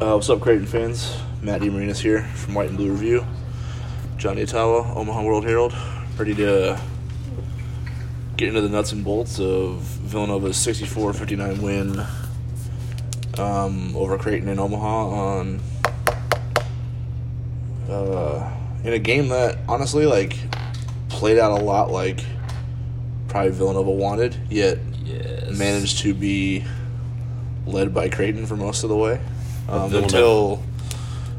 Uh, what's up, Creighton fans? Matt DeMarinis here from White and Blue Review. Jon Nyatawa, Omaha World Herald, ready to get into the nuts and bolts of Villanova's 64-59 win um, over Creighton in Omaha on uh, in a game that honestly like played out a lot like probably Villanova wanted, yet Yes. managed to be led by Creighton for most of the way um, until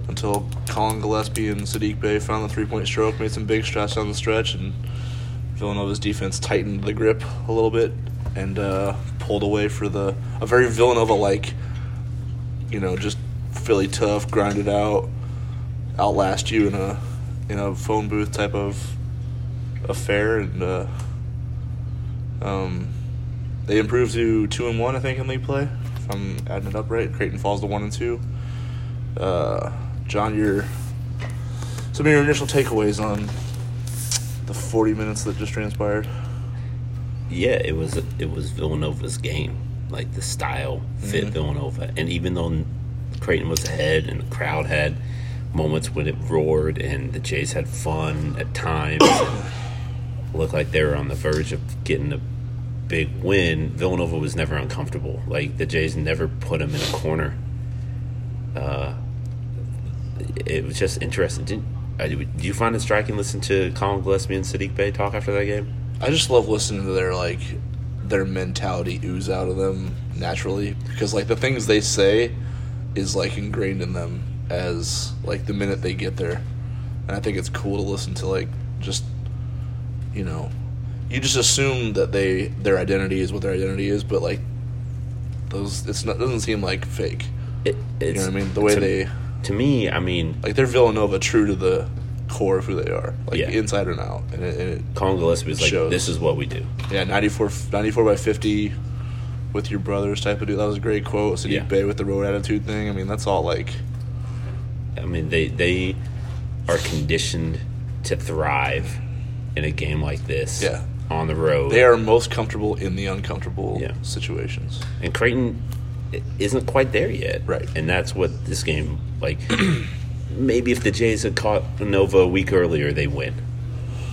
until Collin Gillespie and Saddiq Bey found the three point stroke, made some big shots down the stretch, and Villanova's defense tightened the grip a little bit and uh, pulled away for the a very Villanova like, you know, just Philly tough, grind it out, outlast you in a in a phone booth type of affair, and uh, um, they improved to two and one, I think, in league play. I'm adding it up right, Creighton falls to one and two. Uh, John, your some of your initial takeaways on the 40 minutes that just transpired. Yeah, it was it was Villanova's game. Like the style fit Mhm. Villanova, and even though Creighton was ahead and the crowd had moments when it roared and the Jays had fun at times, looked like they were on the verge of getting a big win. Villanova was never uncomfortable. Like the Jays never put them in a corner. Uh, it was just interesting. Did, uh, do you find it striking? Listen to Collin Gillespie and Saddiq Bey talk after that game. I just love listening to their like their mentality ooze out of them naturally because like the things they say is like ingrained in them as like the minute they get there, and I think it's cool to listen to like just you know you just assume that they their identity is what their identity is, but like those it's not doesn't seem like fake. It, You know what I mean? The way to, they to me, I mean, like they're Villanova true to the core of who they are, like Yeah. inside and out, and it, and it Collin Gillespie is like, this is what we do. Yeah, 94, 94 by 50 with your brothers type of dude. That was a great quote. Saddiq Yeah. Bey with the road attitude thing. I mean, that's all like, I mean, they they are conditioned to thrive in a game like this. Yeah. On the road. they are most comfortable in the uncomfortable Yeah. situations. and Creighton isn't quite there yet. Right. and that's what this game like. maybe if the Jays had caught Nova a week earlier, they win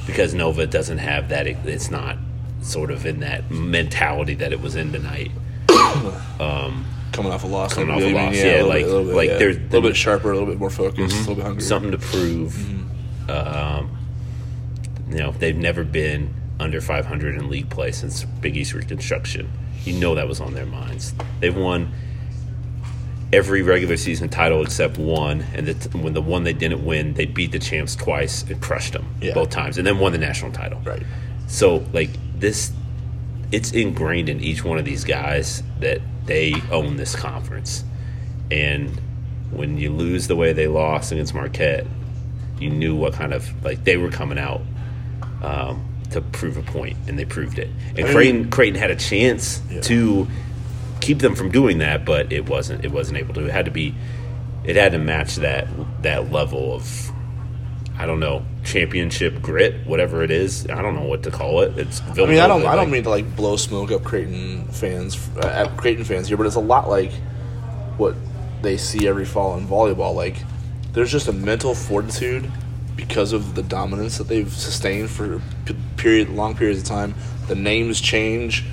because Nova doesn't have that. It's not sort of in that mentality that it was in tonight. Coming off a loss. Coming off a loss, a yeah, little like- bit- a bit, like yeah. there's- a little bit sharper, a little bit more focused, a little bit hungry. something to prove. Mm-hmm. Um, you know, they've never been under 500 in league play since Big East Reconstruction. You know that was on their minds. They've won every regular season title except one, and the, when the one they didn't win, they beat the champs twice and crushed them Yeah. both times, and then won the national title. Right. So, like this, it's ingrained in each one of these guys that they own this conference. And when you lose the way they lost against Marquette, you knew what kind of like they were coming out um, to prove a point, and they proved it. And I mean- Creighton, Creighton had a chance Yeah. to keep them from doing that, but it wasn't. It wasn't able to. It had to be. It had to match that that level of I don't know championship grit, whatever it is. I don't know what to call it. It's I mean, I don't, I don't like- mean to like blow smoke up Creighton fans, uh, at Creighton fans here, but it's a lot like what they see every fall in volleyball. Like, there's just a mental fortitude because of the dominance that they've sustained for period, long periods of time. The names change,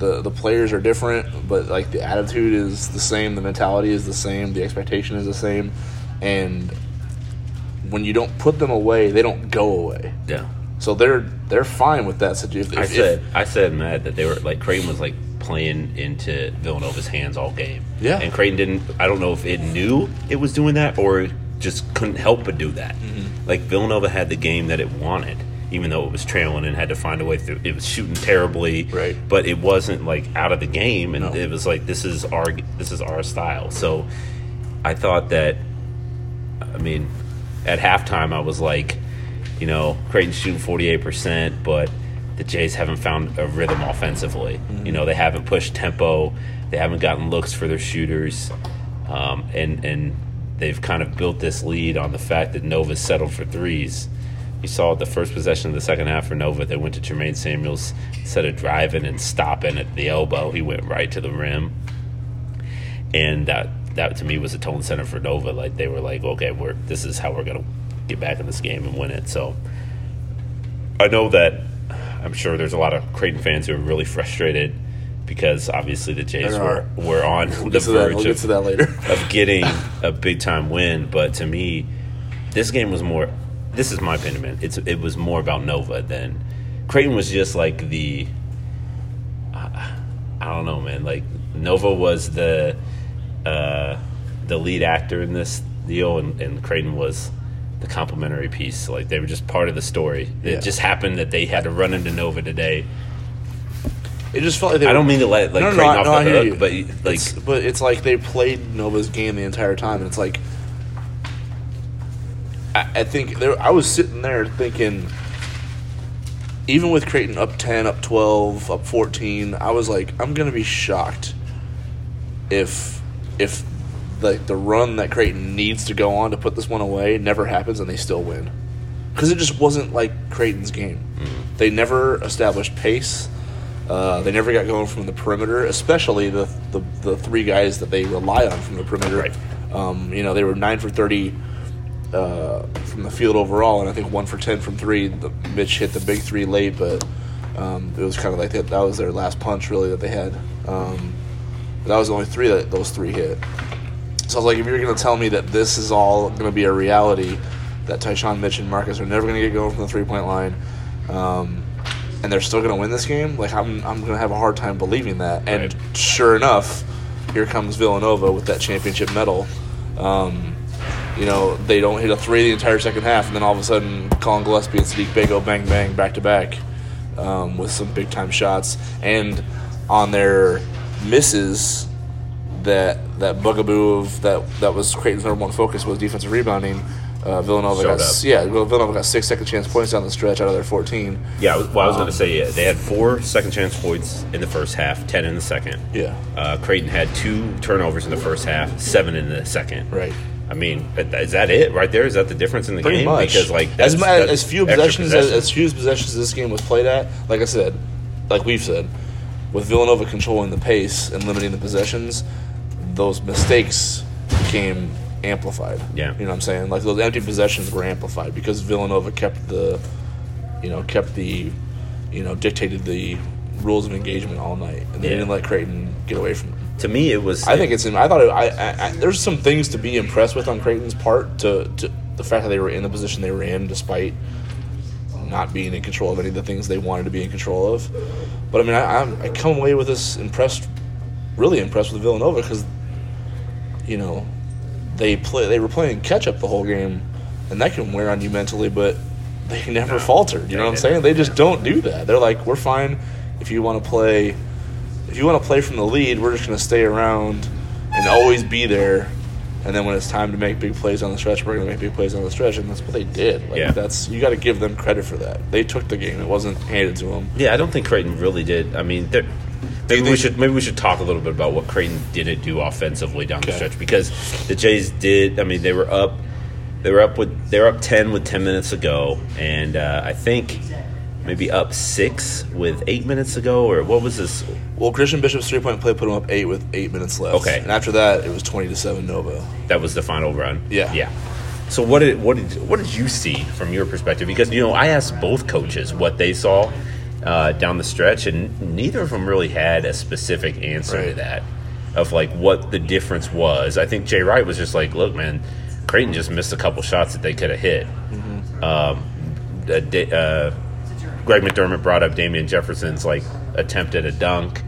the the players are different, but like the attitude is the same, the mentality is the same, the expectation is the same, and when you don't put them away, they don't go away. Yeah, So they're they're fine with that situation. I If- if- said I said Matt that they were like Creighton was like playing into Villanova's hands all game. Yeah. and Creighton didn't. I don't know if it knew it was doing that or just couldn't help but do that. Mm-hmm. Like Villanova had the game that it wanted. Even though it was trailing and had to find a way through, it was shooting terribly. Right. but it wasn't like out of the game, and No. it was like this is our this is our style. So, I thought that I mean, at halftime, I was like, you know, Creighton's shooting 48%, but the Jays haven't found a rhythm offensively. You know, they haven't pushed tempo, they haven't gotten looks for their shooters, um, and, and they've kind of built this lead on the fact that Nova's settled for threes. You saw the first possession of the second half for Nova. They went to Jermaine Samuels, instead of driving and stopping at the elbow, he went right to the rim. And uh, that to me was a tone center for Nova. Like they were like, okay, we're this is how we're gonna get back in this game and win it. So I know that I'm sure there's a lot of Creighton fans who are really frustrated because obviously the Jays were were on We'll the verge We'll of to that later. of getting a big time win. But to me, this game was more. This is my opinion, man. It's it was more about Nova than Creighton was just like the. I, I don't know, man. Like Nova was the uh, the lead actor in this deal, and, and Creighton was the complimentary piece. Like they were just part of the story. Yeah. It just happened that they had to run into Nova today. It just felt like they I don't mean to let like No, no, Creighton no, off no, I the hear hook, you. but like It's- but it's like they played Nova's game the entire time, and it's like I, I think there. I was sitting there thinking, even with Creighton up ten, up twelve, up fourteen, I was like, I'm gonna be shocked if if like the run that Creighton needs to go on to put this one away never happens and they still win because it just wasn't like Creighton's game. Mm-hmm. They never established pace. Uh, they never got going from the perimeter, especially the, the the three guys that they rely on from the perimeter. Right. Um, you know, they were nine for thirty uh, from the field overall, and I think one for ten from three. The, Mitch hit the big three late, but um, it was kind of like that. That was their last punch, really, that they had. Um, but that was the only three that those three hit. So I was like, if you're going to tell me that this is all going to be a reality, that Tyshawn, Mitch, and Marcus are never going to get going from the three point line, um, and they're still going to win this game, like I'm, I'm going to have a hard time believing that. And Right. sure enough, here comes Villanova with that championship medal. Um, you know, they don't hit a three the entire second half, and then all of a sudden, Collin Gillespie and Saddiq Bey go bang bang back to back um, with some big time shots. And on their misses, that that bugaboo of that that was Creighton's number one focus was defensive rebounding. Uh, Villanova Showed got up. yeah Villanova got six second chance points down the stretch out of their fourteen. Yeah, well, I was going Um, to say yeah, they had four second chance points in the first half, ten in the second. Yeah, Uh, Creighton had two turnovers in the first half, seven in the second. right. I mean, is that it right there? Is that the difference in the Pretty game? much Because like as that's, mu- that's as few extra possessions as, as few possessions as this game was played at. Like I said, like we've said, with Villanova controlling the pace and limiting the possessions, those mistakes became amplified. Yeah. you know what I'm saying? Like those empty possessions were amplified because Villanova kept the, you know, kept the, you know, dictated the rules of engagement all night, and they Yeah. didn't let Creighton get away from. it. to me, it was. I think it's. I thought it, I, I. There's some things to be impressed with on Creighton's part. To, to the fact that they were in the position they were in, despite not being in control of any of the things they wanted to be in control of. But I mean, I, I come away with this impressed, really impressed with Villanova because, you know, they play. They were playing catch up the whole game, and that can wear on you mentally. But they never faltered. You know what I'm saying? They just don't do that. They're like, we're fine if you want to play if you want to play from the lead, we're just going to stay around and always be there. And then when it's time to make big plays on the stretch, we're going to make big plays on the stretch, and that's what they did. Like Yeah. that's you got to give them credit for that. They took the game; it wasn't handed to them. Yeah, I don't think Creighton really did. I mean, they're- maybe we should maybe we should talk a little bit about what Creighton didn't do offensively down the stretch because the Jays did. I mean, they were up. They were up with they were up ten with ten minutes ago, and uh, I think maybe up six with eight minutes ago, or what was this? Well, Christian Bishop's three point play put them up eight with eight minutes left. Okay. and after that, it was twenty to seven Nova. That was the final run. Yeah. yeah. So what did what did what did you see from your perspective? Because you know I asked both coaches what they saw uh, down the stretch, and neither of them really had a specific answer to that of like what the difference was. I think Jay Wright was just like, "Look, man, Creighton just missed a couple shots that they could have hit." Mm-hmm. Um, uh, Da- uh, Greg McDermott brought up Damien Jefferson's like attempt at a dunk,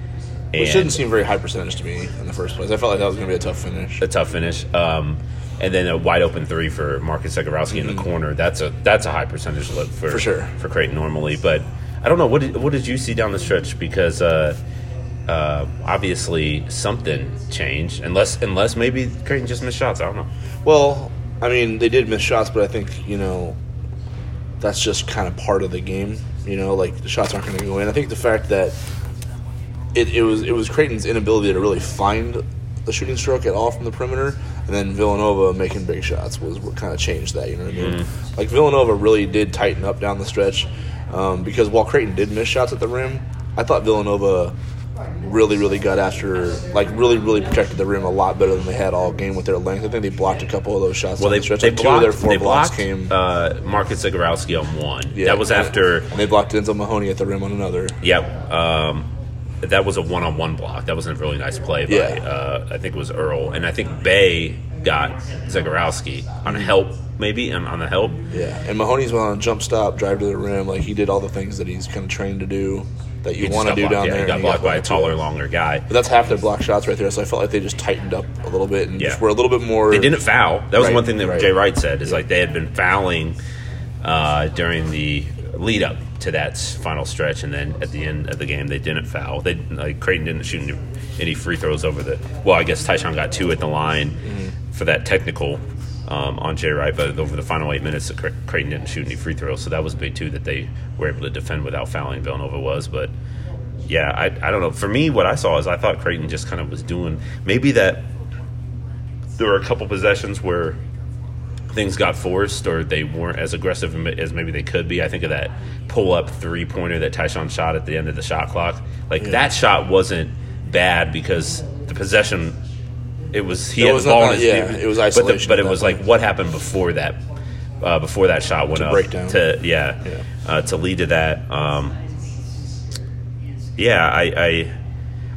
and Which didn't seem very high percentage to me in the first place. I felt like that was going to be a tough finish. a tough finish. Um, and then a wide open three for Marcus Zegarowski in the corner. That's a that's a high percentage look for Mm-hmm. For sure. for Creighton normally. But I don't know what did, what did you see down the stretch because uh, uh, obviously something changed unless unless maybe Creighton just missed shots. I don't know. Well, I mean, they did miss shots, but I think you know that's just kind of part of the game. You know, like the shots aren't going to go in. I think the fact that it, it was it was Creighton's inability to really find the shooting stroke at all from the perimeter, and then Villanova making big shots was what kind of changed that. You know what I mean? Like Villanova really did tighten up down the stretch um, because while Creighton did miss shots at the rim, I thought Villanova really, really got after, like, really, really protected the rim a lot better than they had all game with their length. I think they blocked a couple of those shots. Well, they, the they Like, two blocked, of their four they blocks blocked came. uh, Marcus Zegarowski on one. yeah, that was and- after. and they blocked Denzel Mahoney at the rim on another. Yep. Um, that was a one-on-one block. That wasn't a really nice play by Yeah. uh, I think it was Earl, and I think Bey got Zegarowski on a help, maybe on, on the help. Yeah, and Mahoney's went on a jump stop, drive to the rim. Like he did all the things that he's kind of trained to do that you want to do blocked- down yeah, there. He got blocked by a taller, longer guy. But that's half their block shots right there. So I felt like they just tightened up a little bit and Yeah. just were a little bit more. They didn't foul. That was Right, one thing that right. Jay Wright said is like they had been fouling uh, during the lead up to that final stretch, and then at the end of the game they didn't foul. They like Creighton didn't shoot any, any free throws over the. Well, I guess Tyshawn got two at the line Mm-hmm. for that technical. Um, on Jay Wright, but over the final eight minutes, Cre- Creighton didn't shoot any free throws, so that was big too that they were able to defend without fouling. Villanova was, but yeah, I, I don't know. For me, what I saw is I thought Creighton just kind of was doing maybe that there were a couple possessions where things got forced or they weren't as aggressive as maybe they could be. I think of that pull up three pointer that Tyshawn shot at the end of the shot clock. Like that shot wasn't bad because the possession it was he It had was the ball not- in his yeah, it was but, the, isolation but it was like what happened before that uh, before that shot went To up break down. to yeah, Yeah. Uh, to lead to that. Um, yeah, I, I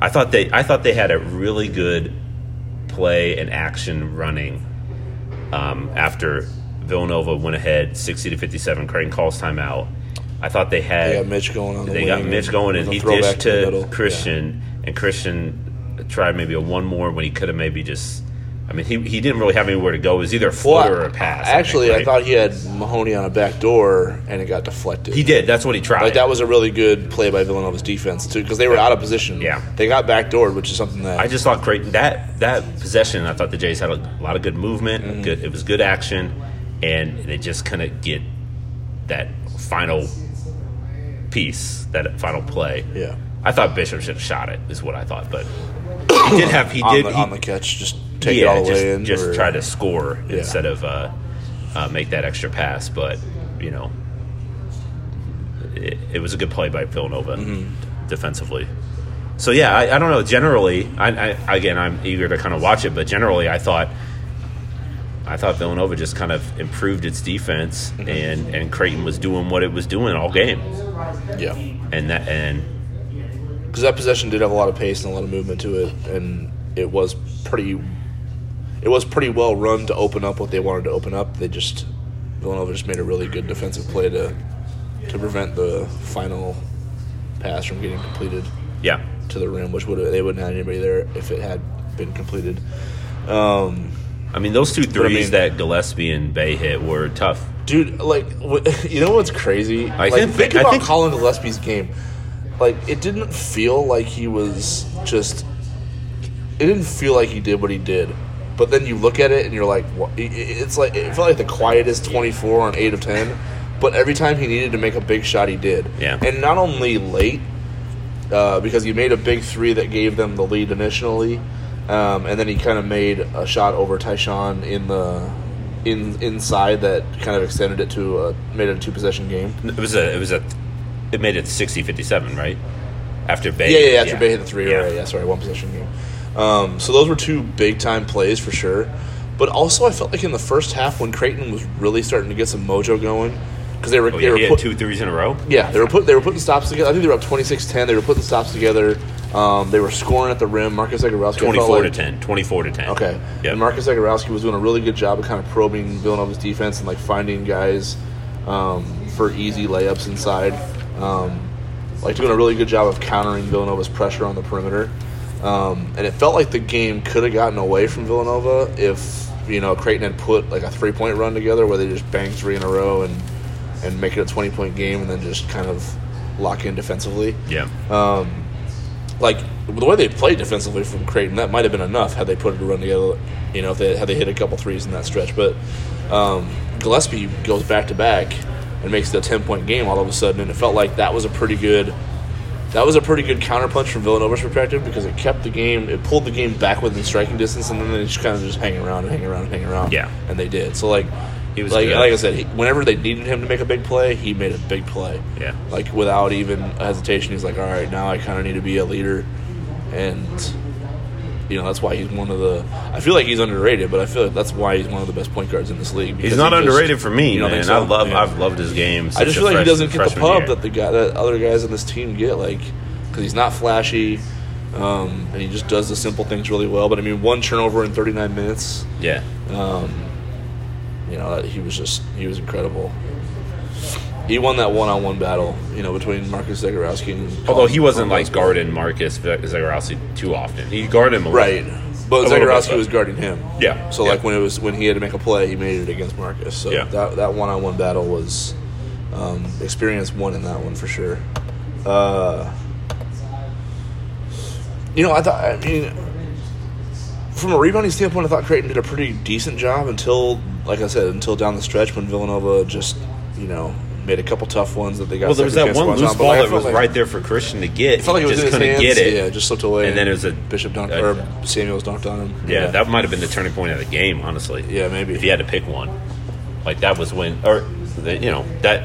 I thought they I thought they had a really good play and action running um, after Villanova went ahead sixty to fifty seven. Creighton calls timeout. I thought they had They got Mitch going on the they got Mitch going and with a he dished to to. Christian and Christian tried maybe a one more when he could have maybe just. I mean, he, he didn't really have anywhere to go. It was either a Well, floater or a pass. I Actually, think, I thought he had Mahoney on a back door and it got deflected. he did. That's what he tried. Like that was a really good play by Villanova's defense too, because they were out of position. Yeah. they got backdoored, which is something that I just thought great. that that possession. I thought the Jays had a lot of good movement. Mm-hmm. Good, it was good action, and they just couldn't get that final piece, that final play. yeah I thought Bishop should have shot it. Is what I thought, but he did have he on did the, he, on the catch, just take yeah it all the just way in. just or- try to score Yeah. instead of uh, uh, make that extra pass. But you know, it, it was a good play by Villanova Mm-hmm. defensively. So yeah, I, I don't know. Generally, I, I again, I'm eager to kind of watch it, but generally, I thought. I thought Villanova just kind of improved its defense, Mm-hmm. and, and Creighton was doing what it was doing all game, yeah, and that and because that possession did have a lot of pace and a lot of movement to it, and it was pretty. It was pretty well run to open up what they wanted to open up. They just Villanova just made a really good defensive play to to prevent the final pass from getting completed. yeah, to the rim, which would they wouldn't have anybody there if it had been completed. Um, I mean those two threes I mean- that Gillespie and Bey hit were tough. dude, like you know what's crazy? I like, think- think I about think- Collin Gillespie's game. Like it didn't feel like he was just. It didn't feel like he did what he did, but then you look at it and you're like, what? it's like it felt like the quietest 24 on eight of 10. But every time he needed to make a big shot, he did. Yeah. And not only late, uh, because he made a big three that gave them the lead initially, um, and then he kind of made a shot over Tyshawn in the in inside that kind of extended it to a, made it a two possession game. It was a. It was a. It made it 60-57, right? After Bey. Yeah, yeah, yeah after Bey hit the three, Yeah. right? Yeah, sorry, one possession game. Um, so those were two big time plays for sure. But also, I felt like in the first half when Creighton was really starting to get some mojo going because they were Oh, they were put, two threes in a row. Yeah, they were put they were putting stops together. I think they were up 26-10. They were putting stops together. Um, they were scoring at the rim. Marcus Zegarowski 24 like- to 10. 24 to 10. Okay. Yep. And Marcus Zegarowski was doing a really good job of kind of probing Villanova's defense and like finding guys um, for easy layups inside. Um, like doing a really good job of countering Villanova's pressure on the perimeter. Um, and it felt like the game could have gotten away from Villanova if you know Creighton had put like a three point run together where they just bang three in a row and and make it a twenty point game and then just kind of lock in defensively Yeah. um, like the way they played defensively from Creighton, that might have been enough had they put it a run together. You know, if they had they hit a couple threes in that stretch. But um, Gillespie goes back to back and makes it a ten point game all of a sudden, and it felt like that was a pretty good. That was a pretty good counterpunch from Villanova's perspective because it kept the game, it pulled the game back within striking distance, and then they just kind of just hang around and hang around and hang around. Yeah. and they did. So like, He was like good. like I said, he, whenever they needed him to make a big play, he made a big play Yeah. like without even hesitation. He's like, all right, now I kind of need to be a leader and you know that's why he's one of the. I feel like he's underrated, but I feel like that's why he's one of the best point guards in this league. He's not he just- underrated for me, you don't man. so? I love. Yeah. I've loved his game. I just feel like he doesn't get the pub year. that the guy that other guys in this team get, like because he's not flashy, um, and he just does the simple things really well. But I mean, one turnover in 39 minutes, Yeah, um, you know, he was just he was incredible. He won that one-on-one battle, you know, between Marcus Zegarowski and although he wasn't Collin like Gillespie. guarding Marcus Zegarowski too often. He guarded him a lot. right, but A little bit, Zegarowski but- was guarding him. Yeah, So yeah. like when it was when he had to make a play, he made it against Marcus. So Yeah. that that one on one battle was um, experience one in that one for sure. Uh, you know, I thought I mean from a rebounding standpoint, I thought Creighton did a pretty decent job until, like I said, until down the stretch when Villanova just you know made a couple tough ones that they got. Well, there was that one loose on, ball that was like- right there for Christian to get. I felt like it He was just couldn't hands. get it. Yeah, just slipped away. And then it was a Bishop dunked a- or Samuels dunked on him. Yeah, that might have been the turning point of the game, honestly. Yeah, maybe. If you had to pick one, like that was when, or you know that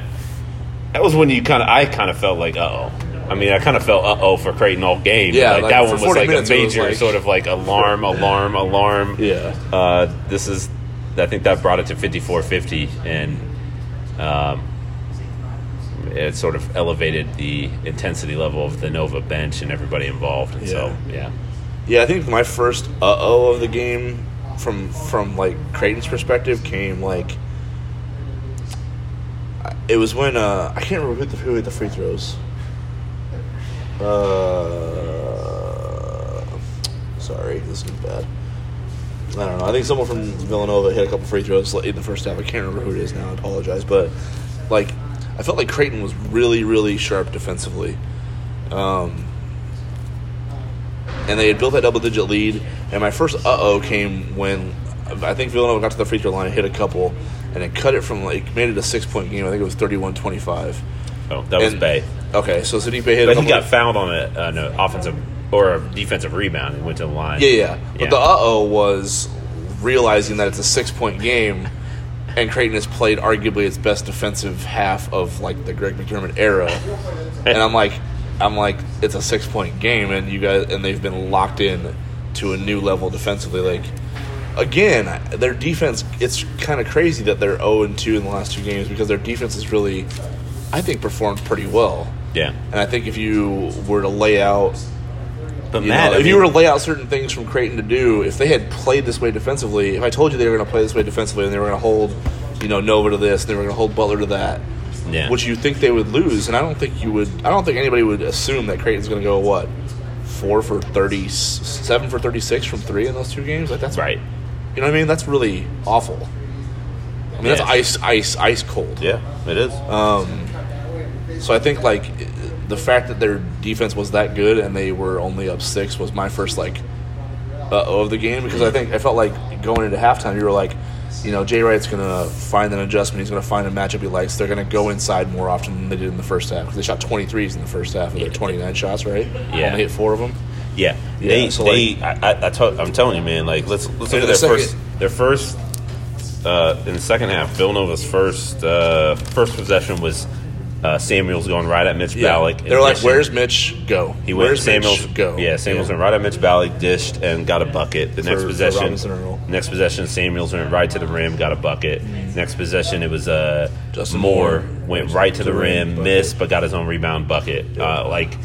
that was when you kind of, I kind of felt like, uh oh. I mean, I kind of felt uh oh for Creighton all game. Yeah, like, like, that one was 40 like a it major like- sort of like alarm, alarm, alarm. Yeah. Uh, this is, I think that brought it to 54-50, and um, it sort of elevated the intensity level of the Nova bench and everybody involved. And so, yeah. Yeah, I think my first uh oh of the game from from like Creighton's perspective came like it was when uh I can't remember who hit the, who hit the free throws. Uh, sorry, this is bad. I don't know. I think someone from Villanova hit a couple free throws in the first half. I can't remember who it is now. I apologize, but like I felt like Creighton was really, really sharp defensively. Um, and they had built that double digit lead. And my first uh oh came when I think Villanova got to the free throw line, hit a couple, and it cut it from like made it a six point game. I think it was 31 25. Oh, that was And- Bey. Okay, so Saddiq Bey hit a But he got fouled on an offensive or a defensive rebound and went to the line. yeah, yeah. yeah. But the uh oh was realizing that it's a six point game. And Creighton has played arguably its best defensive half of like the Greg McDermott era, and I'm like, I'm like, it's a six point game, and you guys, and they've been locked in to a new level defensively. Like, again, their defense, it's kind of crazy that they're 0 and 2 in the last two games because their defense has really, I think, performed pretty well. Yeah. And I think if you were to lay out, But you Matt, know, if you were to lay out certain things from Creighton to do, if they had played this way defensively, if I told you they were going to play this way defensively and they were going to hold, you know, Nova to this, and they were going to hold Butler to that, Yeah. which you think they would lose, and I don't think you would. I don't think anybody would assume that Creighton's going to go what four for thirty, seven for thirty six from three in those two games. Like that's right. You know what I mean? That's really awful. I mean, Yeah. that's ice, ice, ice cold. Yeah, it is. Um, so I think like the fact that their defense was that good and they were only up six was my first like uh oh of the game because I think I felt like going into halftime you were like, you know, Jay Wright's gonna find an adjustment. He's gonna find a matchup he likes. They're gonna go inside more often than they did in the first half because they shot 23s in the first half of their 29 shots, right? Yeah. only hit four of them. Yeah, Yeah, they, so, they. I, I, I told, I'm telling you, man. Like, let's let's look at their second- first, their first. Uh, in the second half, Villanova's first uh, first possession was uh, Samuels going right at Mitch Yeah, Ballock. they're like, dishing. "Where's Mitch? Go." He went Where's Samuels Mitch? Go. Yeah, Samuels went right at Mitch Ballock, dished and got a bucket. The next for possession, next possession, Samuels went right to the rim, got a bucket. Next possession, it was uh, Justin Moore Moore. went right to the rim, bucket. missed, but got his own rebound bucket. Uh, like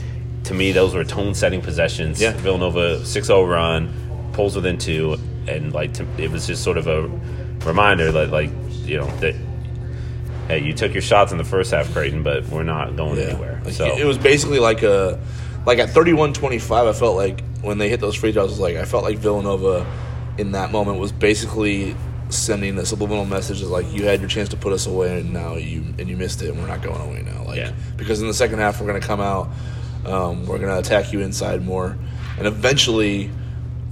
to me, those were tone-setting possessions. Yeah. Villanova 6-0 run, pulls within two, and like to, it was just sort of a reminder that like you know that. Hey, you took your shots in the first half, Creighton, but we're not going anywhere. Like, So it was basically like a like at 31-25 I felt like when they hit those free throws like I felt like Villanova in that moment was basically sending a subliminal message that like you had your chance to put us away and now you and you missed it and we're not going away now like Yeah. because in the second half we're going to come out um, we're going to attack you inside more and eventually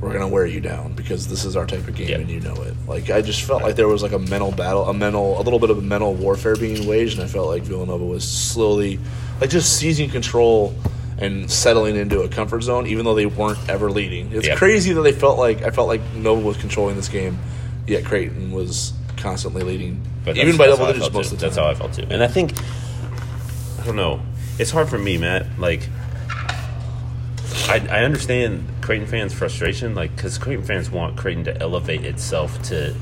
we're going to wear you down because this is our type of game Yeah. and you know it like I just felt like there was like a mental battle a mental a little bit of a mental warfare being waged and I felt like Villanova was slowly like just seizing control and settling into a comfort zone even though they weren't ever leading it's Yeah. crazy that they felt like I felt like Nova was controlling this game yet Creighton was constantly leading But even that's- by double how I digits felt most too. of the time That's how I felt too. And I think I don't know. It's hard for me, Matt. Like I, I understand Creighton fans' frustration, like because Creighton fans want Creighton to elevate itself to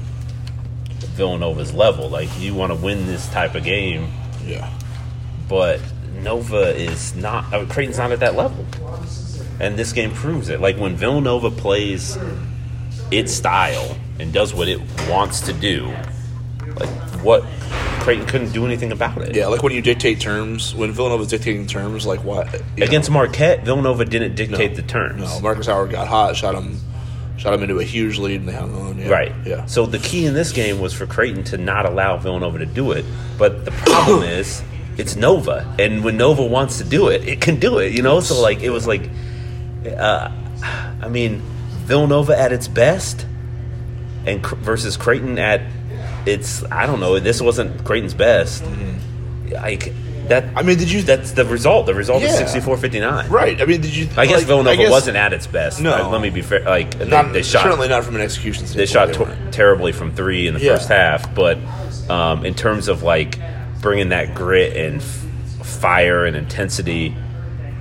Villanova's level. Like you want to win this type of game, Yeah. but Nova is not. Uh, Creighton's not at that level, and this game proves it. Like when Villanova plays its style and does what it wants to do, like what Creighton couldn't do anything about it. Yeah, like when you dictate terms, when Villanova's dictating terms, like what Against know, Marquette, Villanova didn't dictate no, the terms. No, Marcus Howard got hot, shot him, shot him into a huge lead, and they hung on. Yeah. Right. Yeah. So the key in this game was for Creighton to not allow Villanova to do it. But the problem is, it's Nova, and when Nova wants to do it, it can do it. You know. So like, it was like, uh, I mean, Villanova at its best, and versus Creighton at its. I don't know. This wasn't Creighton's best. Like that. Mm-hmm. I mean, did you? that's the result. The result Yeah. is 64-59. right. I mean, did you? I guess like, Villanova I guess- wasn't at its best. No. Uh, let me be fair. Like they, Not, they shot certainly not from an execution they shot weren't. t- terribly from three in the Yeah. first half, but um, in terms of like bringing that grit and f- fire and intensity,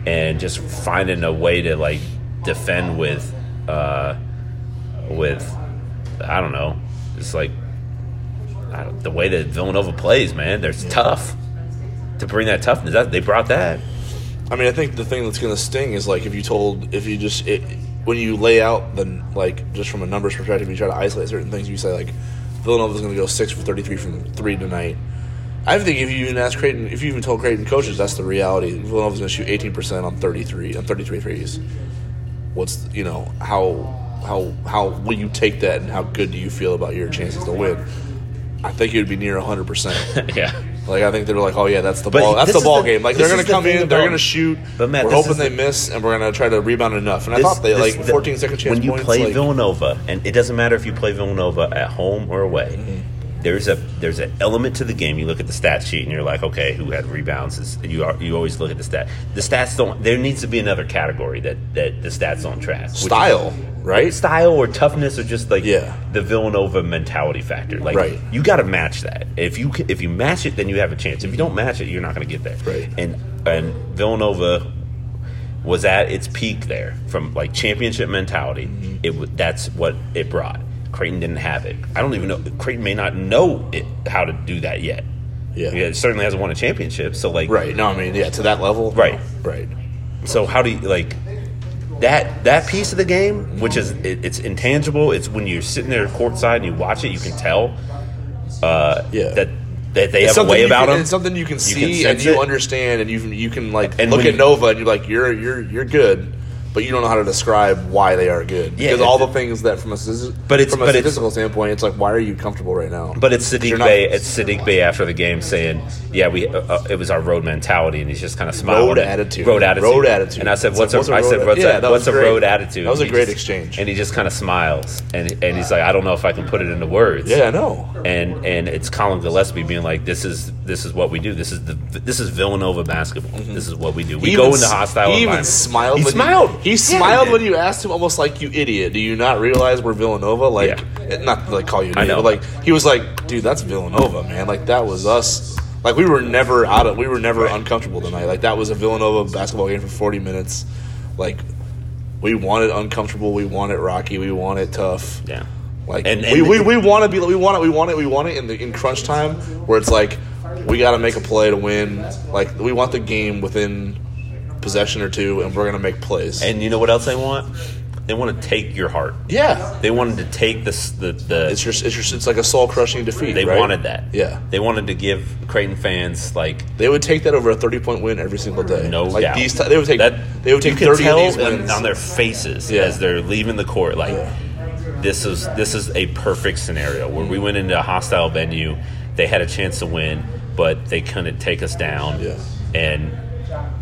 and just finding a way to like defend with, uh, with, I don't know, it's like I don't, the way that Villanova plays, man. They're tough. To bring that toughness, that, they brought that. I mean, I think the thing that's going to sting is like if you told, if you just it, when you lay out the like just from a numbers perspective, you try to isolate certain things. You say like Villanova's going to go six for thirty three from three tonight. I think if you even ask Creighton, if you even told Creighton coaches, that's the reality. Villanova's going to shoot eighteen percent on thirty three on thirty three threes. What's you know how how how will you take that and how good do you feel about your chances to win? I think it would be near hundred percent. yeah. Like I think they're like, oh yeah, that's the But ball. That's this the is ball the- game. Like this they're gonna the come thing in, they're about- gonna shoot. But, Matt, we're this hoping is they the- miss, and we're gonna try to rebound enough. And I thought they this- like the- 14 second chance When you points. play like, Villanova, and it doesn't matter if you play Villanova at home or away. Mm-hmm. There's a there's an element to the game. You look at the stat sheet and you're like, okay, who had rebounds? You are, you always look at the stat. The stats don't. There needs to be another category that that the stats don't track. which is- style, right? style or toughness or just like Yeah. the Villanova mentality factor. Like Right. you got to match that. If you if you match it, then you have a chance. If you don't match it, you're not going to get there. Right. And and Villanova was at its peak there from like championship mentality. Mm-hmm. It that's what it brought. Creighton didn't have it. I don't even know. Creighton may not know it, how to do that yet. Yeah. Yeah, it certainly hasn't won a championship. So like, Right. No, I mean, yeah, to that level. Right. Right. so how do you like that that piece of the game, which is it, it's intangible. It's when you're sitting there courtside and you watch it, you can tell uh, Yeah. that that they It's have a way about can, them. It's something you can You see can and you it. understand, and you can you can like And look at you- Nova and you're like, you're you're you're good, but you don't know how to describe why they are good Yeah, because all the things that from a But it's- from a statistical standpoint, it's like, why are you comfortable right now? But it's Saddiq not- Bey. It's Saddiq Bey after the game saying, "Yeah, we uh, uh, it was our road mentality," and he's just kind of smiling. Road attitude. Road attitude. Road attitude. And I said, "What's like, a?" what's a I said, road- "What's Yeah, a what's a road attitude?" That was a great just- exchange. And he just kind of smiles, and and he's like, "I don't know if I can put it into words." yeah, I know. and and it's Collin Gillespie being like, "This is this is what we do. This is the this is Villanova basketball. This is what we do. We He go even into hostile." He even smiled. He smiled. He smiled he when you asked him, almost like you idiot. Do you not realize we're Villanova? Like, eh, not to, like call you an I idiot, know. but like he was like, dude, that's Villanova, man. Like that was us. Like we were never out of. We were never uncomfortable tonight. Like that was a Villanova basketball game for forty minutes. Like we wanted uncomfortable. We wanted rocky. We wanted tough. Yeah. Like And- we, and- we, we want to be we want it we want it we want it in the in crunch time where it's like we got to make a play to win. Like we want the game within possession or two, and we're gonna make plays. And you know what else they want? They want to take your heart. yeah, They wanted to take this the the it's your it's your it's like a soul crushing defeat. They right? wanted that. Yeah. They wanted to give Creighton fans like They would take that over a thirty point win every single day. no like doubt. These t- they would take that. they would take thirty tell of these on- wins. on their faces Yeah. as they're leaving the court. Like Yeah. this is this is a perfect scenario where we went into a hostile venue. They had a chance to win, but they couldn't take us down. Yeah. And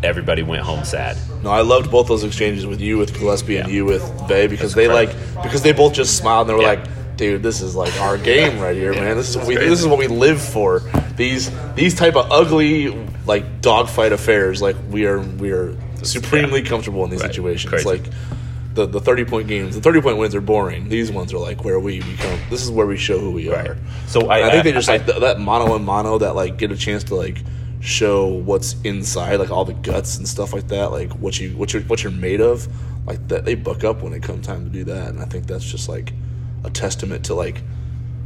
everybody went home sad. No, I loved both those exchanges with you with Gillespie and Yeah. you with Bey because That's they like because they both just smiled and they were Yeah. like, "Dude, this is like our game right here, Yeah. man. This is what we crazy. this is what we live for. These these type of ugly like dogfight affairs. Like we are we are supremely comfortable in these Right. situations. Crazy. Like the the thirty point games, the thirty point wins are boring. These ones are like where we become. This is where we show who we Right. are. So I- I think I- they just I- like th- that mono and mono that like get a chance to like show what's inside, like all the guts and stuff like that, like what you what you're what you're made of, like that they book up when it comes time to do that, and I think that's just like a testament to like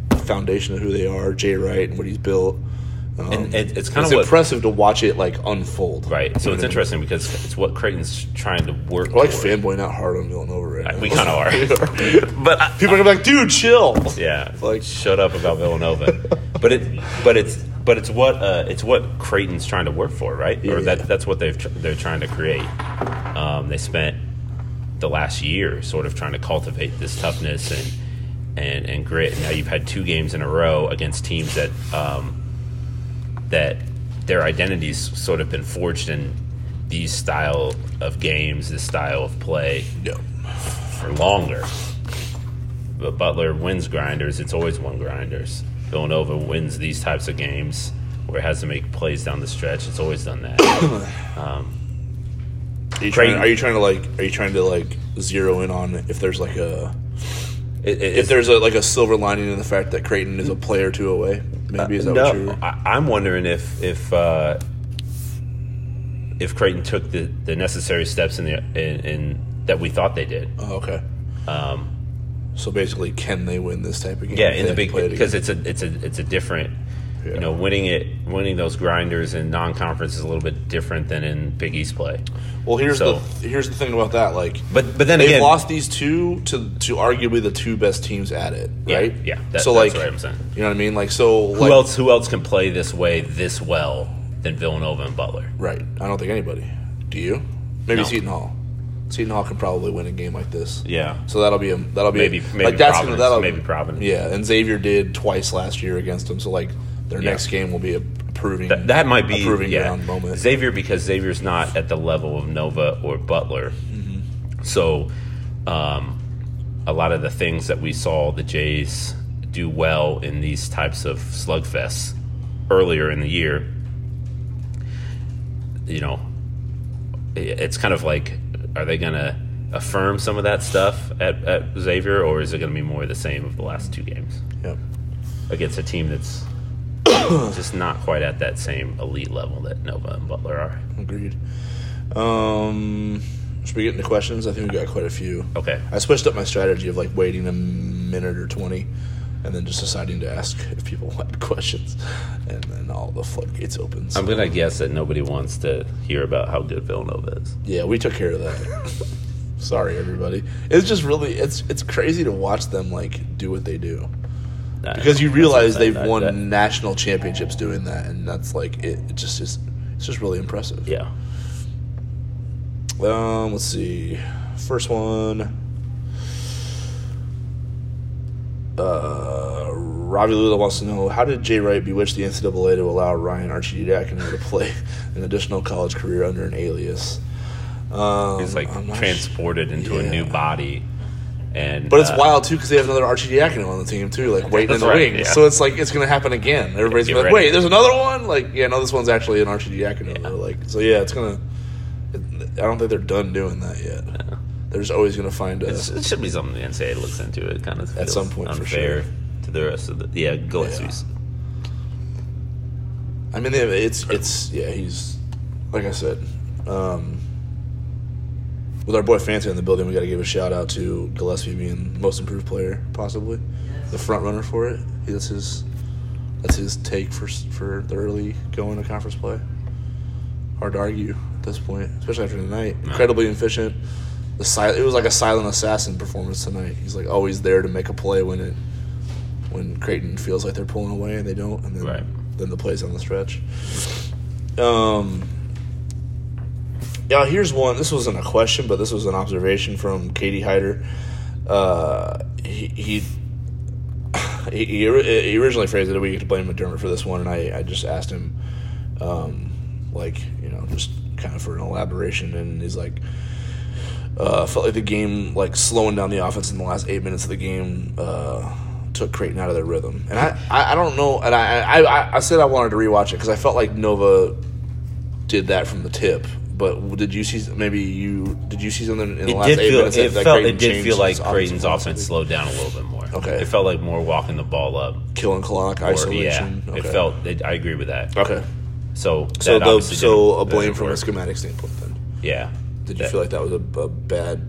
the foundation of who they are, Jay Wright and what he's built. Um, And it- it's kinda it's what- impressive to watch it like unfold. Right. So You know it's interesting because it's what Creighton's trying to work. We're like toward. fanboying out hard on Villanova right now. We kind of are. but I, People are gonna be like, dude, chill. yeah, like shut up about Villanova. but it, but it's, but it's what uh, it's what Creighton's trying to work for, right? Yeah. Or that that's what they've tr- they're trying to create. Um, they spent the last year sort of trying to cultivate this toughness and and and grit. Now you've had two games in a row against teams that um, that their identities sort of been forged in these style of games, this style of play Yeah. for longer. But Butler wins grinders. It's always won grinders. Villanova wins these types of games where it has to make plays down the stretch. It's always done that. Are you, trying, are you trying to like? Are you trying to like zero in on if there's like a It- it- if there's a like a silver lining in the fact that Creighton is a player or two away? Maybe is that what no, you're? I, I'm wondering if if uh, if Creighton took the, the necessary steps in the in, in that we thought they did. Oh, okay. Um, So basically, can they win this type of game? Yeah, in the big play it because it's a it's a it's a different. Yeah. You know, winning it, winning those grinders in non-conference is a little bit different than in Big East play. well, here's so- the here's the thing about that. Like, But but then they've again, lost these two to to arguably the two best teams at it, Yeah, right? yeah, that- so that's like, what I'm saying. you know what I mean? Like, so who like, else who else can play this way this well than Villanova and Butler? Right. I don't think anybody. Do you? Maybe No. Seton Hall. Seton Hall can probably win a game like this. Yeah, So that'll be a that'll be Maybe- a, maybe like that's gonna Providence, that'll maybe Providence. Yeah, and Xavier did twice last year against them. So like their Yeah. next game will be a proving that, that might be a proving yeah. ground moment. Xavier because Xavier's not at the level of Nova or Butler, Mm-hmm. so um, a lot of the things that we saw the Jays do well in these types of slugfests earlier in the year, you know, it's kind of like, are they going to affirm some of that stuff at, at Xavier, or is it going to be more the same of the last two games Yep. against a team that's just not quite at that same elite level that Nova and Butler are? Agreed. Um, should we get into questions? I think we got quite a few. Okay. I switched up my strategy of like waiting a minute or twenty, and then just deciding to ask if people had questions, and then all the floodgates open. So, I'm gonna guess that nobody wants to hear about how good Villanova is. yeah, we took care of that. Sorry, everybody. It's just really it's it's crazy to watch them like do what they do because you realize they've That- won that- national championships doing that, and that's like it, it just is it's just really impressive. yeah. Um, let's see. First one. Uh, Robbie Lula wants to know how did Jay Wright bewitch the NCAA to allow Ryan Archie Arcidiacono to play an additional college career under an alias? Um, He's like transported into a new body, and But it's uh, wild too because they have another Arcidiacono on the team too, like waiting in the right, wings. yeah. So it's like it's gonna happen again. Everybody's gonna be like, ready. wait, there's another one. Like, yeah, no, this one's actually an Arcidiacono. Yeah. Like, so yeah, it's gonna. I don't think they're done doing that yet. They're always gonna find a. It's- it should be something the NCAA looks into. It kind of At some point, for unfair sure. to the rest of the yeah go Gillespie's. I mean, they, it's it's yeah. He's like I said. Um, with our boy Fancy in the building, we got to give a shout out to Gillespie being most improved player, possibly the front runner for it. That's his that's his take for for the early going to conference play. Hard to argue at this point, especially after tonight. Incredibly efficient. The sil- it was like a silent assassin performance tonight. He's like always there to make a play when it when Creighton feels like they're pulling away and they don't, and then Right. then the plays on the stretch. Um. Yeah, here's one. This wasn't a question, but this was an observation from Katie Hyder. Uh, he, he he he he originally phrased it. We get to blame McDermott for this one, and I, I just asked him, um, like you know, just kind of for an elaboration, and he's like, uh, felt like the game like slowing down the offense in the last eight minutes of the game uh, took Creighton out of their rhythm, and I, I, I don't know, and I, I I said I wanted to rewatch it because I felt like Nova did that from the tip. But did you see maybe you did you see something in the It last eight feel minutes it that felt it did feel like Creighton's offense slowed down a little bit more. Okay. it felt like more walking the ball up. killing clock Or, isolation. yeah, okay. it felt. It, I agree with that. okay. So So the, so a blame from a schematic standpoint. Then Yeah. Did you feel like that was a, a bad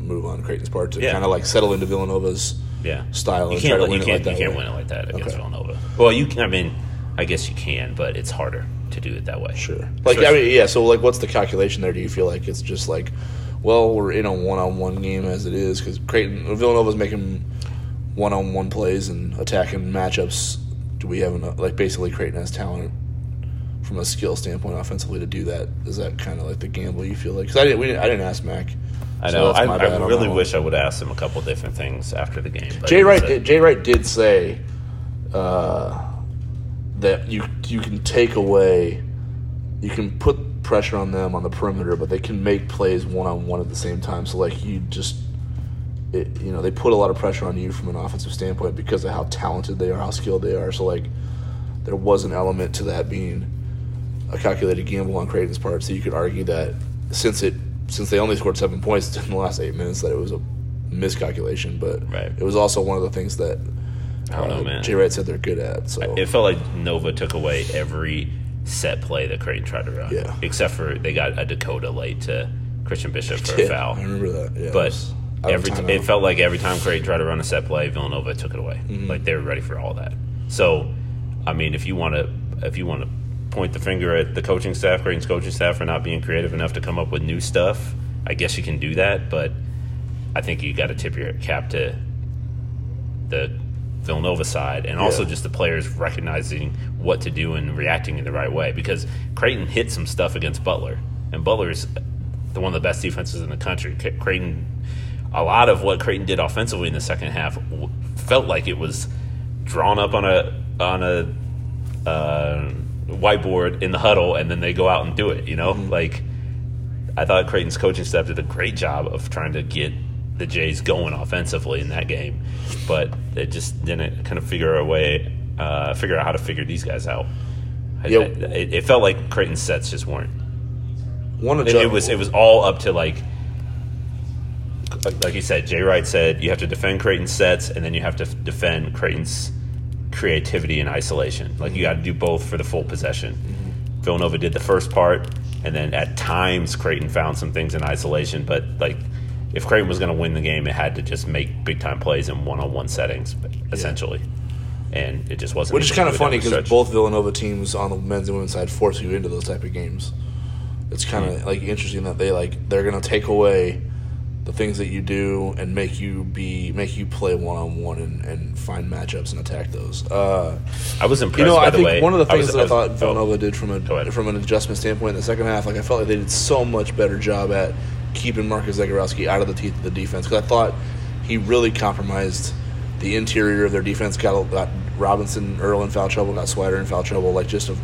move on Creighton's part to Yeah. kind of like settle into Villanova's Yeah. style You and can't. try to you win it can't. like that you can't win it like that against Okay. Villanova. Well, you can. I mean, I guess you can, but it's harder to do it that way. Sure. Like I mean, yeah. So like, what's the calculation there? Do you feel like it's just like, well, we're in a one-on-one game as it is because Creighton Villanova's making one-on-one plays and attacking matchups. Do we have enough? Like basically, Creighton has talent from a skill standpoint offensively to do that. Is that kind of like the gamble you feel like? Because I didn't. We didn't, I didn't ask Mac. I know. that's I, I really wish I would have asked him a couple different things after the game. Jay Wright. a- Jay Wright did say uh, that you you can take away, you can put pressure on them on the perimeter, but they can make plays one on one at the same time. So like you just, it, you know, they put a lot of pressure on you from an offensive standpoint because of how talented they are, how skilled they are. So like, there was an element to that being a calculated gamble on Creighton's part. So you could argue that since it since they only scored seven points in the last eight minutes, that it was a miscalculation. But Right. it was also one of the things that I don't know, uh, man. Jay Wright said they're good at. So It felt like Nova took away every set play that Creighton tried to run. Yeah. Except for they got a Dakota late to Christian Bishop for a foul. I remember that. Yeah, it But was every t- it felt like every time Creighton tried to run a set play, Villanova took it away. Mm-hmm. Like they were ready for all that. So, I mean, if you want to, if you want to point the finger at the coaching staff, Creighton's coaching staff for not being creative enough to come up with new stuff, I guess you can do that. But I think you got to tip your cap to the Villanova side, and also Yeah. just the players recognizing what to do and reacting in the right way. Because Creighton hit some stuff against Butler, and Butler's the one of the best defenses in the country. Creighton, a lot of what Creighton did offensively in the second half felt like it was drawn up on a on a uh, whiteboard in the huddle, and then they go out and do it. You know, like I thought Creighton's coaching staff did a great job of trying to get the Jays going offensively in that game, but they just didn't kind of figure a way, uh, figure out how to figure these guys out. I- I- it, felt like Creighton's sets just weren't. one It, it was it was all up to like, like, like you said. Jay Wright said you have to defend Creighton's sets, and then you have to defend Creighton's creativity and isolation. Like you got to do both for the full possession. Villanova did the first part, and then at times Creighton found some things in isolation. But like, if Creighton was going to win the game, it had to just make big time plays in one on one settings, essentially. And it just wasn't. Which is kind of do it down funny because both Villanova teams on the men's and women's side force you into those type of games. It's kind of Hmm. like interesting that they like they're gonna take away the things that you do and make you be make you play one on one and find matchups and attack those. Uh, I was impressed. you know, I the think way. one of the things was- that I, was- thought oh. Villanova did from a from an adjustment standpoint in the second half, like I felt like they did so much better job at keeping Marcus Zegarowski out of the teeth of the defense because I thought he really compromised the interior of their defense. Got, got Robinson Earl in foul trouble, got Swider in foul trouble, like just a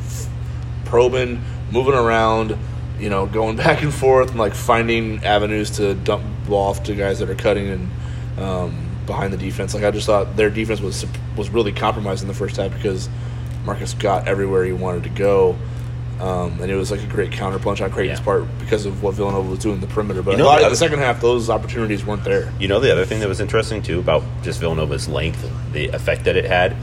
probing, moving around, you know, going back and forth, and like finding avenues to dump off to guys that are cutting and um, behind the defense. Like I just thought their defense was was really compromised in the first half because Marcus got everywhere he wanted to go. Um, and it was like a great counterpunch on Creighton's Yeah. part because of what Villanova was doing in the perimeter. But You know, the other- the second half, those opportunities weren't there. You know, the other thing that was interesting too about just Villanova's length, the effect that it had.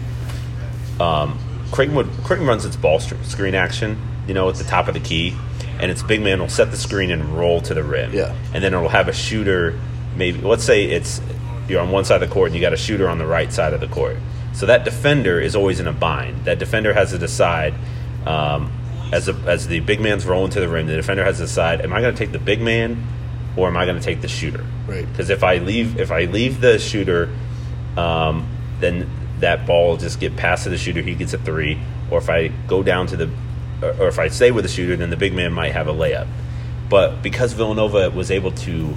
Um, Creighton would Creighton runs its ball screen action, you know, at the top of the key, and its big man will set the screen and roll to the rim. Yeah. and then it'll have a shooter. Maybe let's say it's you're on one side of the court and you got a shooter on the right side of the court. So that defender is always in a bind. That defender has to decide. Um, as, a, as the big man's rolling to the rim, the defender has to decide: Am I going to take the big man, or am I going to take the shooter? Right. Because if I leave if I leave the shooter, um, then that ball will just get passed to the shooter. He gets a three. Or if I go down to the, or, if I stay with the shooter, then the big man might have a layup. But because Villanova was able to,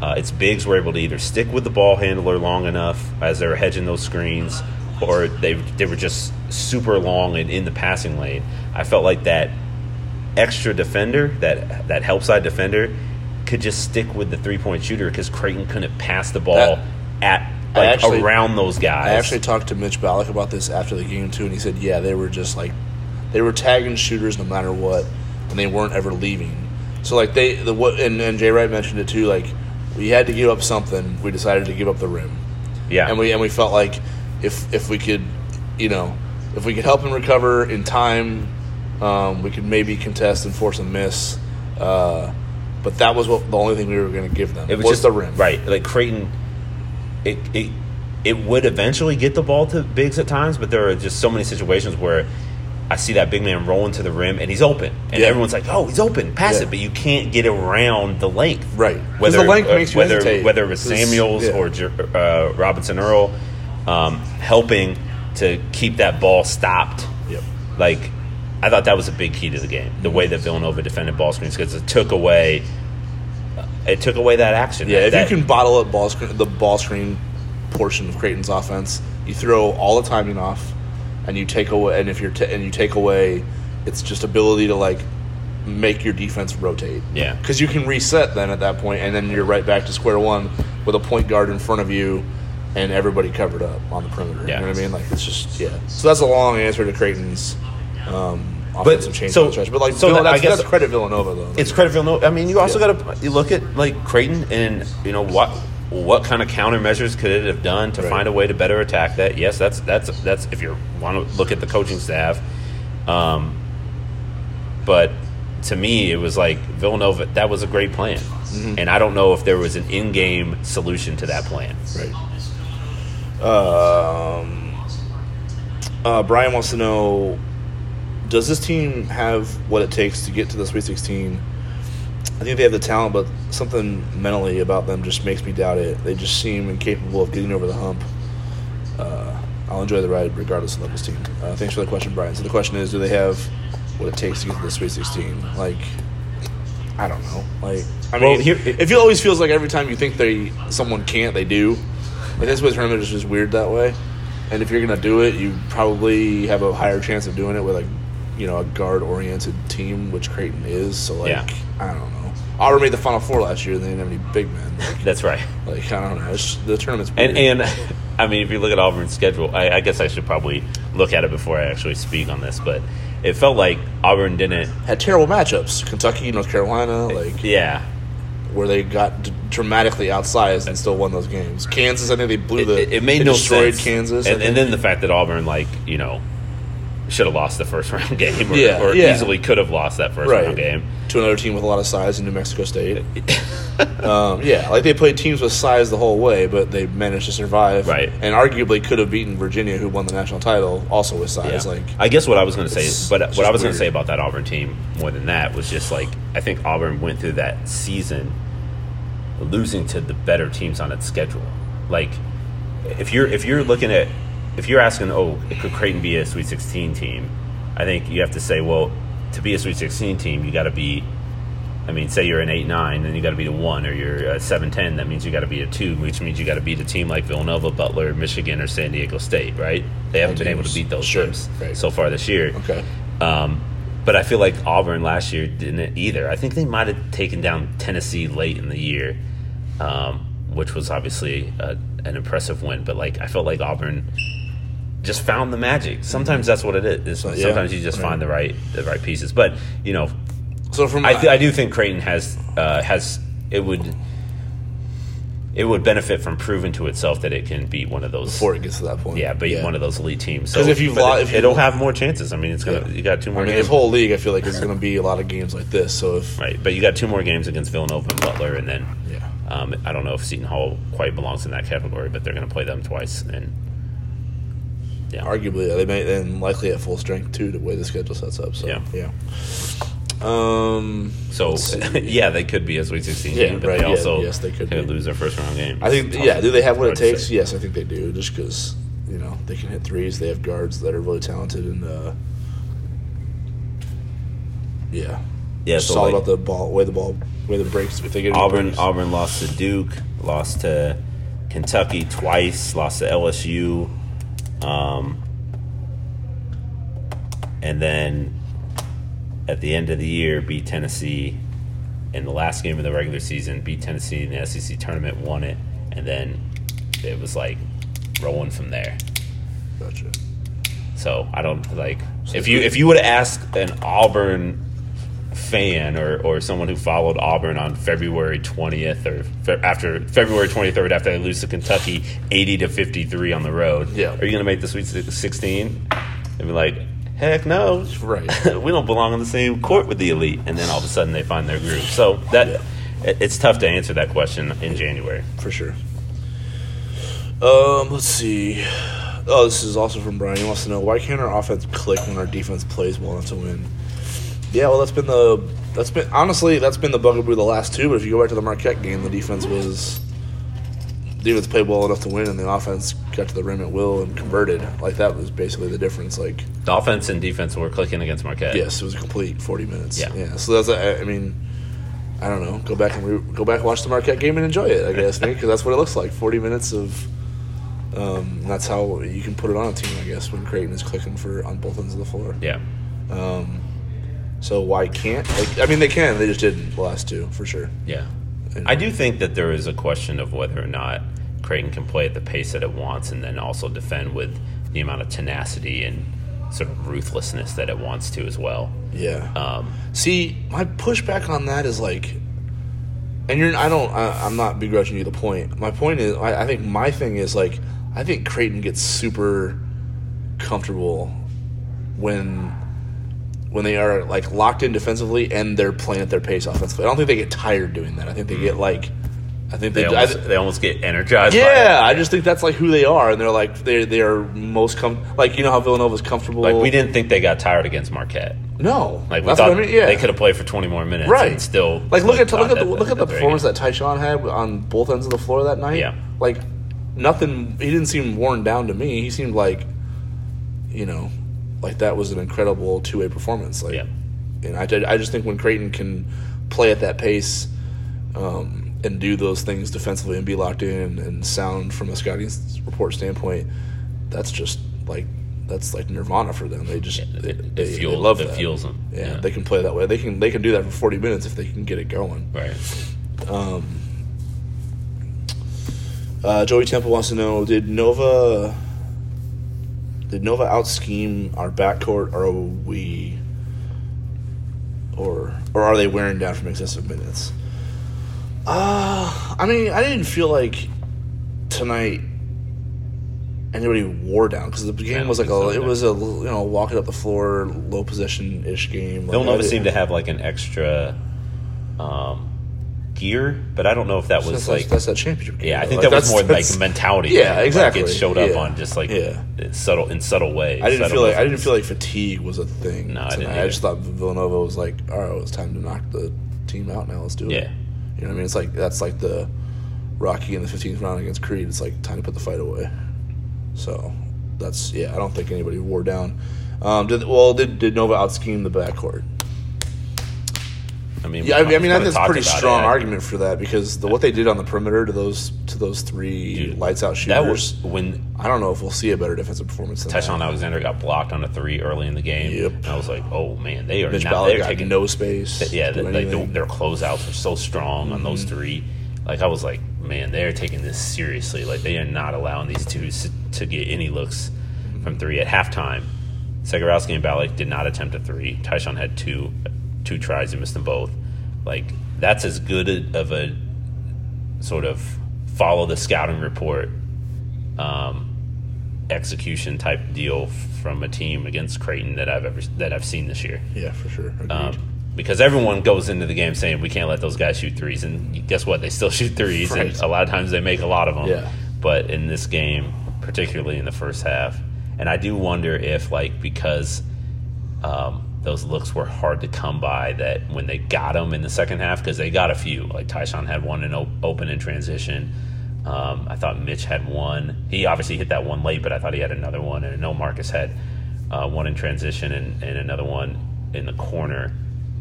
uh, its bigs were able to either stick with the ball handler long enough as they were hedging those screens, or they they were just super long and in the passing lane. I felt like that extra defender, that that help side defender, could just stick with the three point shooter because Creighton couldn't pass the ball That- at like actually- around those guys. I actually talked to Mitch Ballock about this after the game too, and he said, yeah, they were just like they were tagging shooters no matter what, and they weren't ever leaving. So like they the what and, and Jay Wright mentioned it too. Like we had to give up something. We decided to give up the rim, yeah, and we and we felt like if if we could, you know, if we could help him recover in time, Um, we could maybe contest and force a miss, uh, but that was what the only thing we were going to give them. It was, was just the rim, right? Like Creighton, it it it would eventually get the ball to bigs at times, but there are just so many situations where I see that big man rolling to the rim and he's open, and Yeah. everyone's like, "Oh, he's open, pass Yeah. it," but you can't get around the length, Right. Whether the length uh, makes you whether hesitate. whether it was Samuels or uh, Robinson Earl um, helping to keep that ball stopped. Yep. Like, I thought that was a big key to the game. The way that Villanova defended ball screens because it took away, it took away that action. Yeah, if That- you can bottle up ball screen, the ball screen portion of Creighton's offense, you throw all the timing off, and you take away, and if you're ta and you take away, its just ability to like make your defense rotate. Yeah. because you can reset then at that point, and then you're right back to square one with a point guard in front of you, and everybody covered up on the perimeter. Yeah. You know what I mean? Like it's just yeah. So that's a long answer to Creighton's. Um, offensive change so- on the stretch. but like so Villanova, that- I that's, guess- that's credit Villanova though. It's credit Villanova. I mean, you also Yeah. got to you look at like Creighton and you know what what kind of countermeasures could it have done to Right. find a way to better attack that? Yes, that's that's that's if you want to look at the coaching staff. Um, but to me, it was like Villanova. That was a great plan, Mm-hmm. and I don't know if there was an in-game solution to that plan. Right. Um, uh, Brian wants to know: Does this team have what it takes to get to the Sweet Sixteen? I think they have the talent, but something mentally about them just makes me doubt it. They just seem incapable of getting over the hump. Uh, I'll enjoy the ride regardless of levels team. Uh, thanks for the question, Brian. So the question is: Do they have what it takes to get to the Sweet Sixteen? Like, I don't know. Like, I Well, mean, here- it feel always feels like every time you think they someone can't, they do. Like this way tournament is just weird that way. And if you're gonna do it, you probably have a higher chance of doing it with like, you know, a guard oriented team, which Creighton is. So like, Yeah. I don't know. Auburn made the Final Four last year. and They didn't have any big men. Like, That's right. like I don't know. It's, the tournament's weird. And and I mean, if you look at Auburn's schedule, I, I guess I should probably look at it before I actually speak on this. But it felt like Auburn didn't. had terrible matchups. Kentucky, North Carolina, like Yeah, where they got d- dramatically outsized and still won those games. Kansas, I think they blew the. it, it made they no destroyed sense. Kansas, I and, think. and then the fact that Auburn, like you know, should have lost the first round game, or, Yeah, or yeah. easily could have lost that first round game. to another team with a lot of size in New Mexico State. um, yeah, like they played teams with size the whole way, but they managed to survive. Right. and arguably could have beaten Virginia, who won the national title, also with size. Yeah. Like, I guess what I was going to say, but what I was going to say about that Auburn team more than that was just like I think Auburn went through that season losing to the better teams on its schedule. Like if you're if you're looking at if you're asking, oh, could Creighton be a Sweet 16 team? I think you have to say, well, to be a Sweet 16 team, you got to be. I mean, say you're an eight nine, then you got to be a one, or you're a seven ten. That means you got to be a two, which means you got to beat a team like Villanova, Butler, Michigan, or San Diego State. Right? They haven't been able to beat those Sure. teams Right. so far this year. okay, Um, but I feel like Auburn last year didn't either. I think they might have taken down Tennessee late in the year, um, which was obviously a, an impressive win. But like I felt like Auburn just found the magic. Sometimes that's what it is. So, yeah. Sometimes you just Right. find the right the right pieces. But you know, so from I, th- I do think Creighton has uh, has it would it would benefit from proving to itself that it can beat one of those. before it gets to that point, yeah, beat one of those elite teams. 'Cause So if you've but lo- it, if you- it'll have more chances. I mean, it's gonna Yeah. you got two I more mean, games. this whole league, I feel like going to be a lot of games like this. So if Right, but you got two more games against Villanova and Butler, and then yeah, um, I don't know if Seton Hall quite belongs in that category, but they're going to play them twice. And yeah, arguably they may then likely at full strength too, the way the schedule sets up. So Yeah. yeah. Um, so yeah, they could be a Sweet Sixteen Yeah, team, but right, they yeah, also yes, they could lose their first round game. I think, yeah. Do they have what it takes? Yes, I think they do. Just because you know they can hit threes, they have guards that are really talented, and uh, yeah, Yeah, It's so all like, about the ball, way the ball, way the breaks. If they get Auburn, breaks. Auburn lost to Duke, lost to Kentucky twice, lost to LSU, um, and then at the end of the year beat Tennessee in the last game of the regular season. Beat Tennessee in the SEC tournament, won it, and then it was like rolling from there. Gotcha. So I don't like So if you if you would ask an Auburn fan or, or someone who followed Auburn on February twentieth or fe- after February twenty third after they lose to Kentucky eighty to fifty three on the road, Yeah. are you going to make the Sweet Sixteen? They'd be like, heck no, Right. we don't belong on the same court with the elite. And then all of a sudden they find their groove. So that Yeah. it- it's tough to answer that question in January. for sure. Um, let's see. Oh, this is also from Brian. He wants to know why can't our offense click when our defense plays well enough to win? Yeah, well, that's been the that's been honestly that's been the bugaboo the last two. But if you go back to the Marquette game, the defense was the defense played well enough to win, and the offense got to the rim at will and converted. Like that was basically the difference. Like The offense and defense were clicking against Marquette. yes, it was a complete forty minutes. Yeah. yeah. So that's I I mean. I don't know. Go back and re- go back and watch the Marquette game and enjoy it. I guess because that's what it looks like. Forty minutes of. Um, that's how you can put it on a team. I guess when Creighton is clicking for on both ends of the floor. Yeah. Um, so why can't? Like, I mean, they can. They just didn't the last two for sure. Yeah. I do think that there is a question of whether or not Creighton can play at the pace that it wants and then also defend with the amount of tenacity and sort of ruthlessness that it wants to as well. Yeah. Um, See, my pushback on that is like, and you're. I don't. I, I'm not begrudging you the point. My point is, I, I think my thing is like, I think Creighton gets super comfortable when when they are like locked in defensively and they're playing at their pace offensively. I don't think they get tired doing that. I think they get mm. like, I think they, they. almost, I, they almost get energized. yeah. I just think that's like who they are, and they're like they they are most com like you know how Villanova's comfortable. Like we didn't think they got tired against Marquette. no, Like we thought I mean. Yeah, they could have played for 20 more minutes right and still like look at look at the look at the performance that Tyshawn had on both ends of the floor that night. Yeah. like nothing. He didn't seem worn down to me. He seemed like, you know, like that was an incredible two way performance. Like, Yeah. and I, I just think when Creighton can play at that pace. Um, and do those things defensively and be locked in and sound from a scouting report standpoint, that's just like that's like nirvana for them. They just they, it, they, it they love it that. fuels them. Yeah, they can play that way. They can they can do that for forty minutes if they can get it going. right. Um, uh, Joey Temple wants to know: Did Nova did Nova out scheme our backcourt, or are we, or or are they wearing down from excessive minutes? Uh, I mean, I didn't feel like tonight anybody wore down because the game was like a so it was a you know walking up the floor low possession ish game. Like, Villanova seemed to have like an extra um, gear, but I don't know if that was that's, like that's that championship game. Yeah, I think Like, that was more like mentality. Yeah, thing. exactly. Like it showed up Yeah. on just like Yeah. subtle in subtle ways. I didn't feel like I didn't feel like fatigue was a thing. No, I tonight. didn't I just thought Villanova was like, all right, it's time to knock the team out now. Let's do it. Yeah. you know what I mean. It's like that's like the Rocky in the 15th round against Creed. It's like time to put the fight away. So that's yeah. I don't think anybody wore down. Um, did well? Did did Nova out scheme the backcourt? I mean, Yeah, I mean, I mean that's a pretty strong it. argument for that because the, what they did on the perimeter to those to those three Dude, lights out shooters. That was when I don't know if we'll see a better defensive performance than Tyshawn that. Alexander got blocked on a three early in the game. Yep. And I was like, oh man, they are Mitch not. They're taking no space. Yeah, they, like their closeouts are so strong on Mm-hmm. those three. Like I was like, man, they're taking this seriously. Like they are not allowing these two to get any looks from three at halftime. Zegarowski and Ballock did not attempt a three. Tyshawn had two, two tries and missed them both. Like that's as good of a sort of follow the scouting report um, execution type deal from a team against Creighton that I've ever that I've seen this year. yeah, for sure. Um, because everyone goes into the game saying we can't let those guys shoot threes, and guess what? They still shoot threes, Right. and a lot of times they make a lot of them. Yeah. But in this game, particularly in the first half, and I do wonder if like because um, those looks were hard to come by, that when they got them in the second half, because they got a few, like Tyshawn had one in op- open in transition. Um, I thought Mitch had one. He obviously hit that one late, but I thought he had another one, and I know Marcus had uh, one in transition and, and another one in the corner.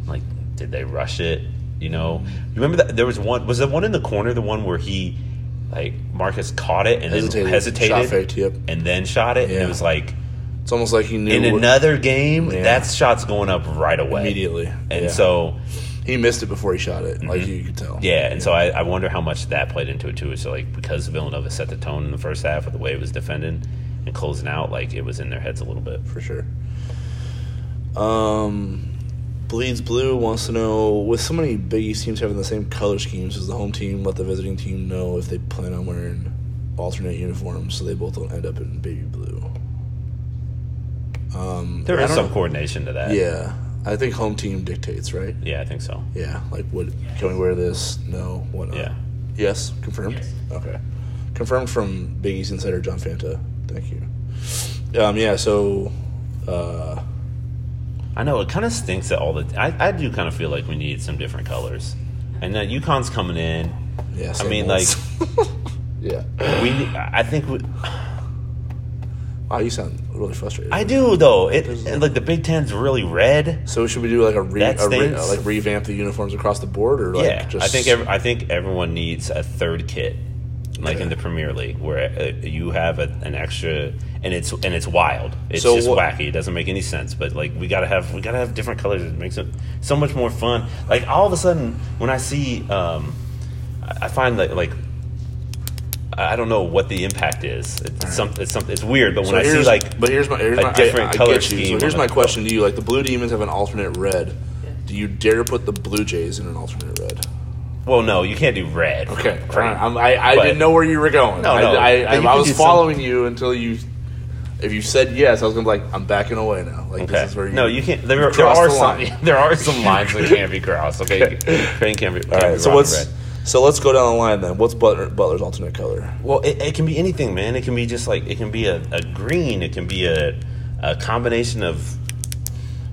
Like, did they rush it? You know, you remember that there was one. Was the one in the corner the one where he, like, Marcus caught it and Hesitated. then hesitated, faked, yep. and then shot it? And it was like it's almost like he knew in what- another game, Yeah. that shot's going up right away immediately, and Yeah. so he missed it before he shot it, like you could tell. yeah, and so I, I wonder how much that played into it too. So like because Villanova set the tone in the first half with the way it was defending and closing out, like it was in their heads a little bit. for sure. Um, Bleeds Blue wants to know with so many Big East teams having the same color schemes, does the home team let the visiting team know if they plan on wearing alternate uniforms so they both don't end up in baby blue? Um, There I is don't some coordination to that. Yeah, I think home team dictates, right? Yeah, I think so. Yeah, like what? Can we wear this? No. Whatnot. Yeah. Yes, confirmed. Yes. Okay, confirmed from Big East insider John Fanta. Thank you. Um, yeah. So, uh, I know it kind of stinks that all the. I, I do kind of feel like we need some different colors, and that UConn's coming in. yeah. I same mean, like, yeah. We, I think we, Wow, you sound really frustrated. I do though. It and, like the Big Ten's really red. so should we do like a, re, a re, stinks. like revamp the uniforms across the board, or like yeah, just I think every, I think everyone needs a third kit, like in the Premier League, where uh, you have a, an extra, and it's and it's wild. It's So just what- wacky. It doesn't make any sense. But like we gotta have we gotta have different colors. It makes it so much more fun. Like all of a sudden, when I see, um, I find that like. I don't know what the impact is. It's, some, it's, some, it's weird, but when I see like but here's my here's a my, different I, I color get you. scheme So here's my the- question to you: Like the Blue Demons have an alternate red. Do you dare put the Blue Jays in an alternate red? well, no, you can't do red. Okay, all Right. right. I'm, I I But- didn't know where you were going. No, I, no, I, but I, I was do some- following you until you. If you said yes, I was gonna be like, I'm backing away now. Like Okay. this is where you. no, you can't. There, there are the some. line. There are some lines that can't be crossed. Okay, Crane can't be. Can't All be. So what's red. So let's go down the line then. What's Butler, Butler's alternate color? Well, it, it can be anything, man. It can be just like it can be a, a green. It can be a, a combination of.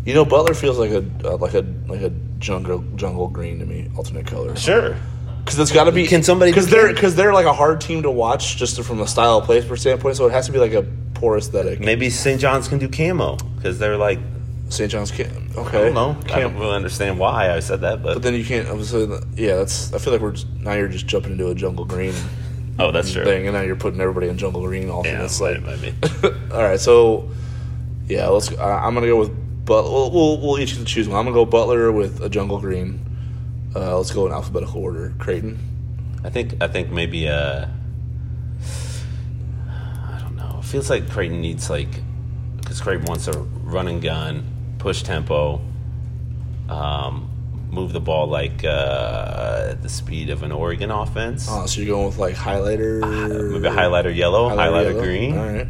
You know, Butler feels like a uh, like a like a jungle jungle green to me. Alternate color. Sure. Because it's got to be. Can somebody Because they're because they're like a hard team to watch just from a style of play standpoint. So it has to be like a poor aesthetic. Maybe St. John's can do camo because they're like. St. John's can't. Okay. I don't know. I Can't. don't really understand why I said that, but, But then you can't. Obviously, yeah. That's. I feel like we're just, now you're just jumping into a jungle green oh, that's true. thing, and now you're putting everybody in jungle green. Yeah, Alternates. might, like, might be. all right. So, yeah. Let's. Uh, I'm gonna go with. But we'll, we'll we'll each choose one. I'm gonna go Butler with a jungle green. Uh, let's go in alphabetical order. Creighton. I think I think maybe uh I don't know. It feels like Creighton needs like because Creighton wants a run and gun, push tempo, um, move the ball like uh, the speed of an Oregon offense. Oh, so you're going with like highlighter. maybe highlighter yellow, highlighter, yellow? green. All right.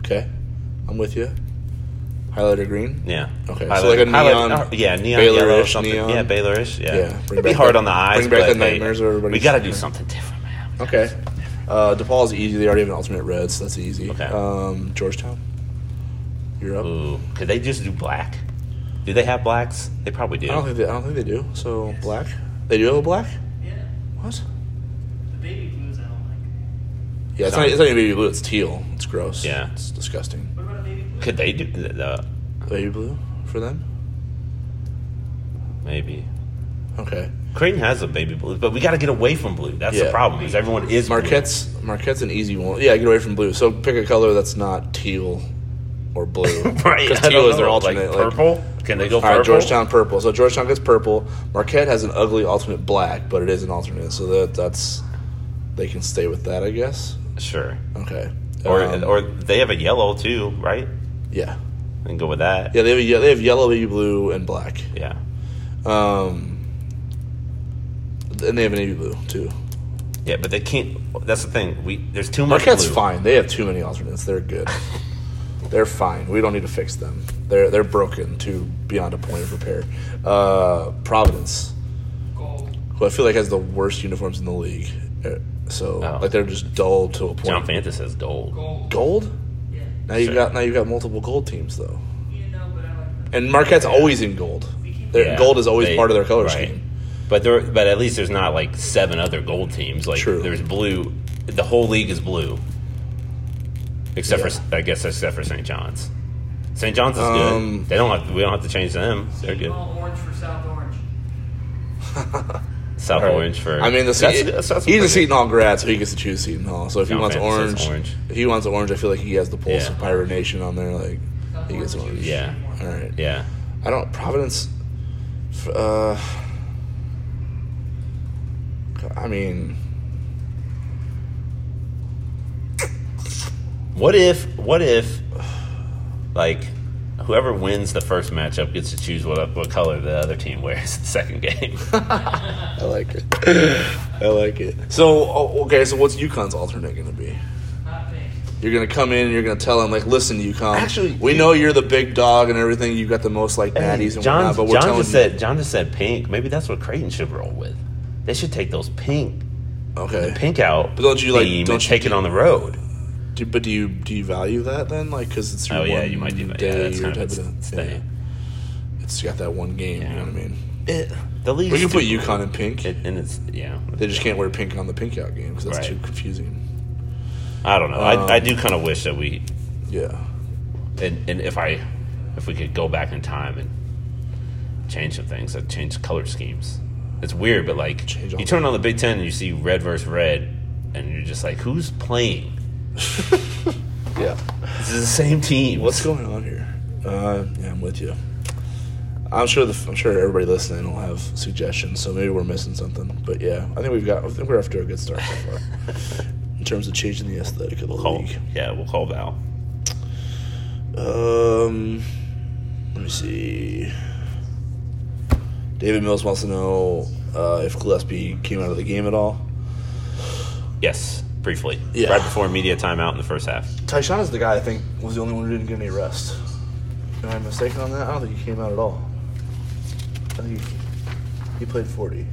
Okay. I'm with you. Highlighter green. Yeah. Okay, so like a neon- uh, yeah, neon yellow, Baylor-ish something. neon. Yeah, Baylorish. Yeah, Yeah, it'd be hard the- on the eyes. bring back but the nightmares everybody's- We got to do something different, man. Okay. do something different. Uh, DePaul's easy. They already have an alternate red, so that's easy. Okay. Um, Georgetown. You're up. Ooh, could they just do black? Do they have blacks? They probably do. I don't think they. I don't think they do. So black. They do have a black. Yeah. What? The baby blues I don't like. Yeah, it's not. It's not even baby blue. It's teal. It's gross. Yeah. It's disgusting. What about a baby blue? Could they do the, the Baby blue for them. maybe? Okay. Creighton has a baby blue, but we got to get away from blue. That's the problem. Is everyone is blue. Marquette's Marquette's an easy one. Yeah, get away from blue. So pick a color that's not teal or blue. right? Because teal is their alternate. Like like- purple. Can they go All purple? right, Georgetown purple. So Georgetown gets purple. Marquette has an ugly alternate black, but it is an alternate, so that that's they can stay with that, I guess. Sure. Okay. Or Um, or they have a yellow too, right? yeah, And go with that. yeah. They have a, they have yellow, baby blue, and black. Yeah. Um, and they have a navy blue too. Yeah, but they can't. That's the thing. We there's too much. Marquette's blue. fine. They have too many alternates. They're good. They're fine. We don't need to fix them. They're they're broken to beyond a point of repair. Uh, Providence, who I feel like has the worst uniforms in the league. Uh, So Oh. like they're just dull to a point. John Fanta says gold. Gold. Gold? Yeah. Now you've Sure. got now you've got multiple gold teams though, You know, like and Marquette's always in gold. Their Yeah, gold is always they- part of their color right. scheme. But there, but at least there's not like seven other gold teams. Like True. there's blue. The whole league is blue, except Yeah. for I guess except for St. John's. St. John's is Um, good. They don't have. We don't have to change them. They're good. All orange for South Orange. South All right. Orange for. I mean, the that's- Seton- that's- that's he's a pretty Seton Hall grad, so he gets to choose Seton Hall. So if he wants orange, orange. if he wants orange, I feel like he has the pulse Yeah. of Pirate Nation on there. Like he gets South orange. Yeah. All right. Yeah. I don't Providence. f- Uh, I mean, What if? What if? Like, whoever wins the first matchup gets to choose what what color the other team wears the second game. I like it. I like it. So oh, okay, so what's UConn's alternate going to be? Pink. You're gonna come in and you're gonna tell him like, listen, UConn. Actually, we know you're the big dog and everything. You've got the most like natties and whatnot. But we're John telling just you, said John just said pink. Maybe that's what Creighton should roll with. They should take those pink okay. the pink out. But don't you, like, don't you take do- it on the road? Do, but do you do you value that then? Like, because it's your Oh yeah, you might do that. Yeah, that's kind of type its thing. yeah. It's got that one game. You know what I mean? It, the league. We can put UConn in pink. It, and it's yeah. They just can't wear pink on the pink out game because that's Right. too confusing. I don't know. Um, I, I do kind of wish that we Yeah. and, and if I if we could go back in time and change some things, I'd change color schemes. It's weird, but like you turn on the Big Ten and you see red versus red, and you're just like, who's playing? Yeah. This is the same team. What's going on here? Uh, yeah, I'm with you. I'm sure the I'm sure everybody listening will have suggestions, so maybe we're missing something. But yeah, I think we've got. I think we're off to a good start so far in terms of changing the aesthetic of the call? league. Yeah, we'll call Val. Um, let me see. David Mills wants to know uh, if Gillespie came out of the game at all. Yes, briefly. Yeah. Right before media timeout in the first half. Tyshawn is the guy I think was the only one who didn't get any rest. Am I mistaken on that? I don't think he came out at all. I think he, he played 40.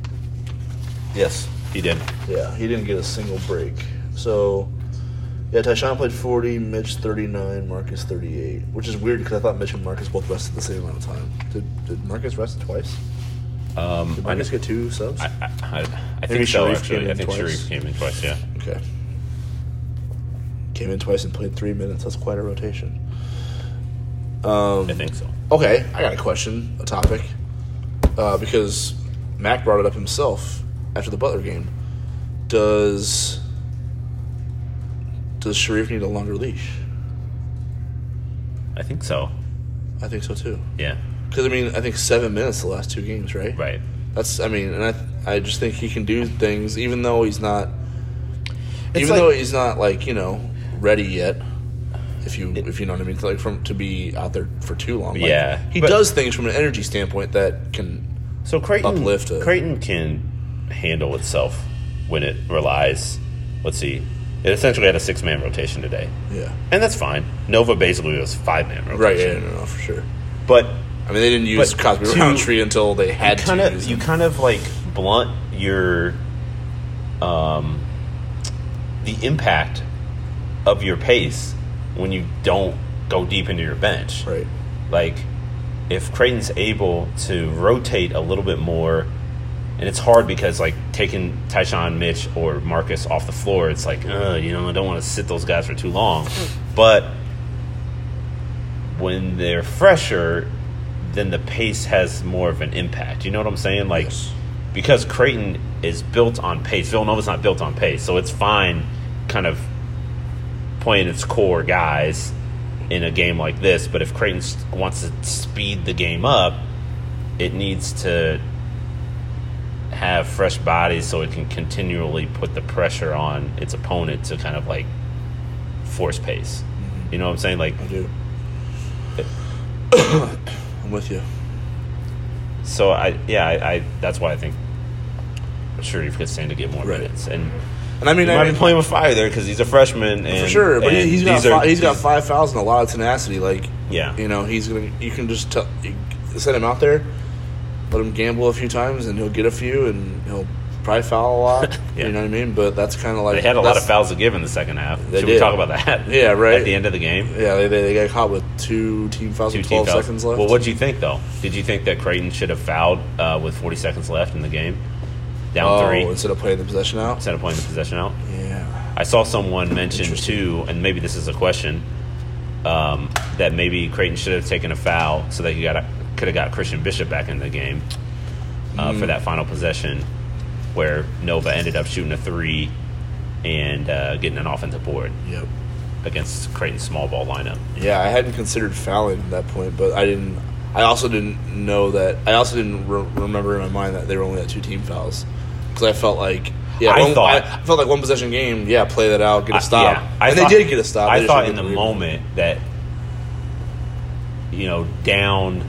Yes, he did. Yeah, he didn't get a single break. So, yeah, Tyshawn played 40, Mitch 39, Marcus 38, which is weird because I thought Mitch and Marcus both rested the same amount of time. Did, did Marcus rest twice? Um, Did I, Marcus get two subs? I, I, I, I think so. Shereef Actually, came I in think twice. Shereef came in twice. Yeah. Okay. Came in twice and played three minutes. That's quite a rotation. Um, I think so. Okay, I got a question, a topic, uh, because Mac brought it up himself after the Butler game. Does does Shereef need a longer leash? I think so. I think so too. Yeah. Because I mean, I think seven minutes the last two games, right? Right. That's I mean, and I I just think he can do things even though he's not, It's even like- though he's not like you know ready yet. If you if you know what I mean, like from to be out there for too long. Like, Yeah, he but- does things from an energy standpoint that can. So Creighton, Uplift it. Creighton can handle itself when it relies. Let's see, it essentially had a six man rotation today, Yeah. and that's fine. Nova basically was five man rotation, Right. Yeah. No, no, for sure. But I mean, they didn't use Cosby to- Roundtree until they had kind to. of use you kind of like blunt your um the impact of your pace when you don't go deep into your bench. right. like if Creighton's able to rotate a little bit more, and it's hard because like taking Tyshawn, Mitch, or Marcus off the floor, it's like, uh, you know, I don't want to sit those guys for too long. But when they're fresher, then the pace has more of an impact. You know what I'm saying? Like Yes. because Creighton is built on pace. Villanova's not built on pace, so it's fine, kind of playing its core guys in a game like this. But if Creighton wants to speed the game up, it needs to have fresh bodies so it can continually put the pressure on its opponent to kind of like force pace. Mm-hmm. You know what I'm saying? Like, I do. I'm with you. so I yeah, I, I that's why I think Shereef could stand to get more Right. minutes and. And I mean, He I might mean, be playing with fire there because he's a freshman, and for sure. But and he's got these are- he's got five fouls and a lot of tenacity. Like Yeah. you know, he's gonna. You can just tell, set him out there, let him gamble a few times, and he'll get a few, and he'll probably foul a lot. Yeah. You know what I mean? But that's kind of like They had a lot of fouls to give in the second half. They Should we talk about that? Yeah, right. At the end of the game, Yeah, they, they, they got caught with two team fouls two with twelve fouls. seconds left. Well, what do you think though? Did you think that Creighton should have fouled uh, with 40 seconds left in the game, down oh, three, instead of playing the possession out. instead of playing the possession out? Yeah. I saw someone mention too, and maybe this is a question, um, that maybe Creighton should have taken a foul so that you got could have got Christian Bishop back in the game uh, Mm. for that final possession, where Nova ended up shooting a three and uh, getting an offensive board Yep. against Creighton's small ball lineup. Yeah, I hadn't considered fouling at that point, but I didn't. I also didn't know that. I also didn't re- remember in my mind that they were only at two team fouls because I felt like. Yeah, I one, thought- I felt like one possession game. Yeah, play that out, get a I- stop, yeah, I and thought- they did get a stop. They I thought in the moment that you know down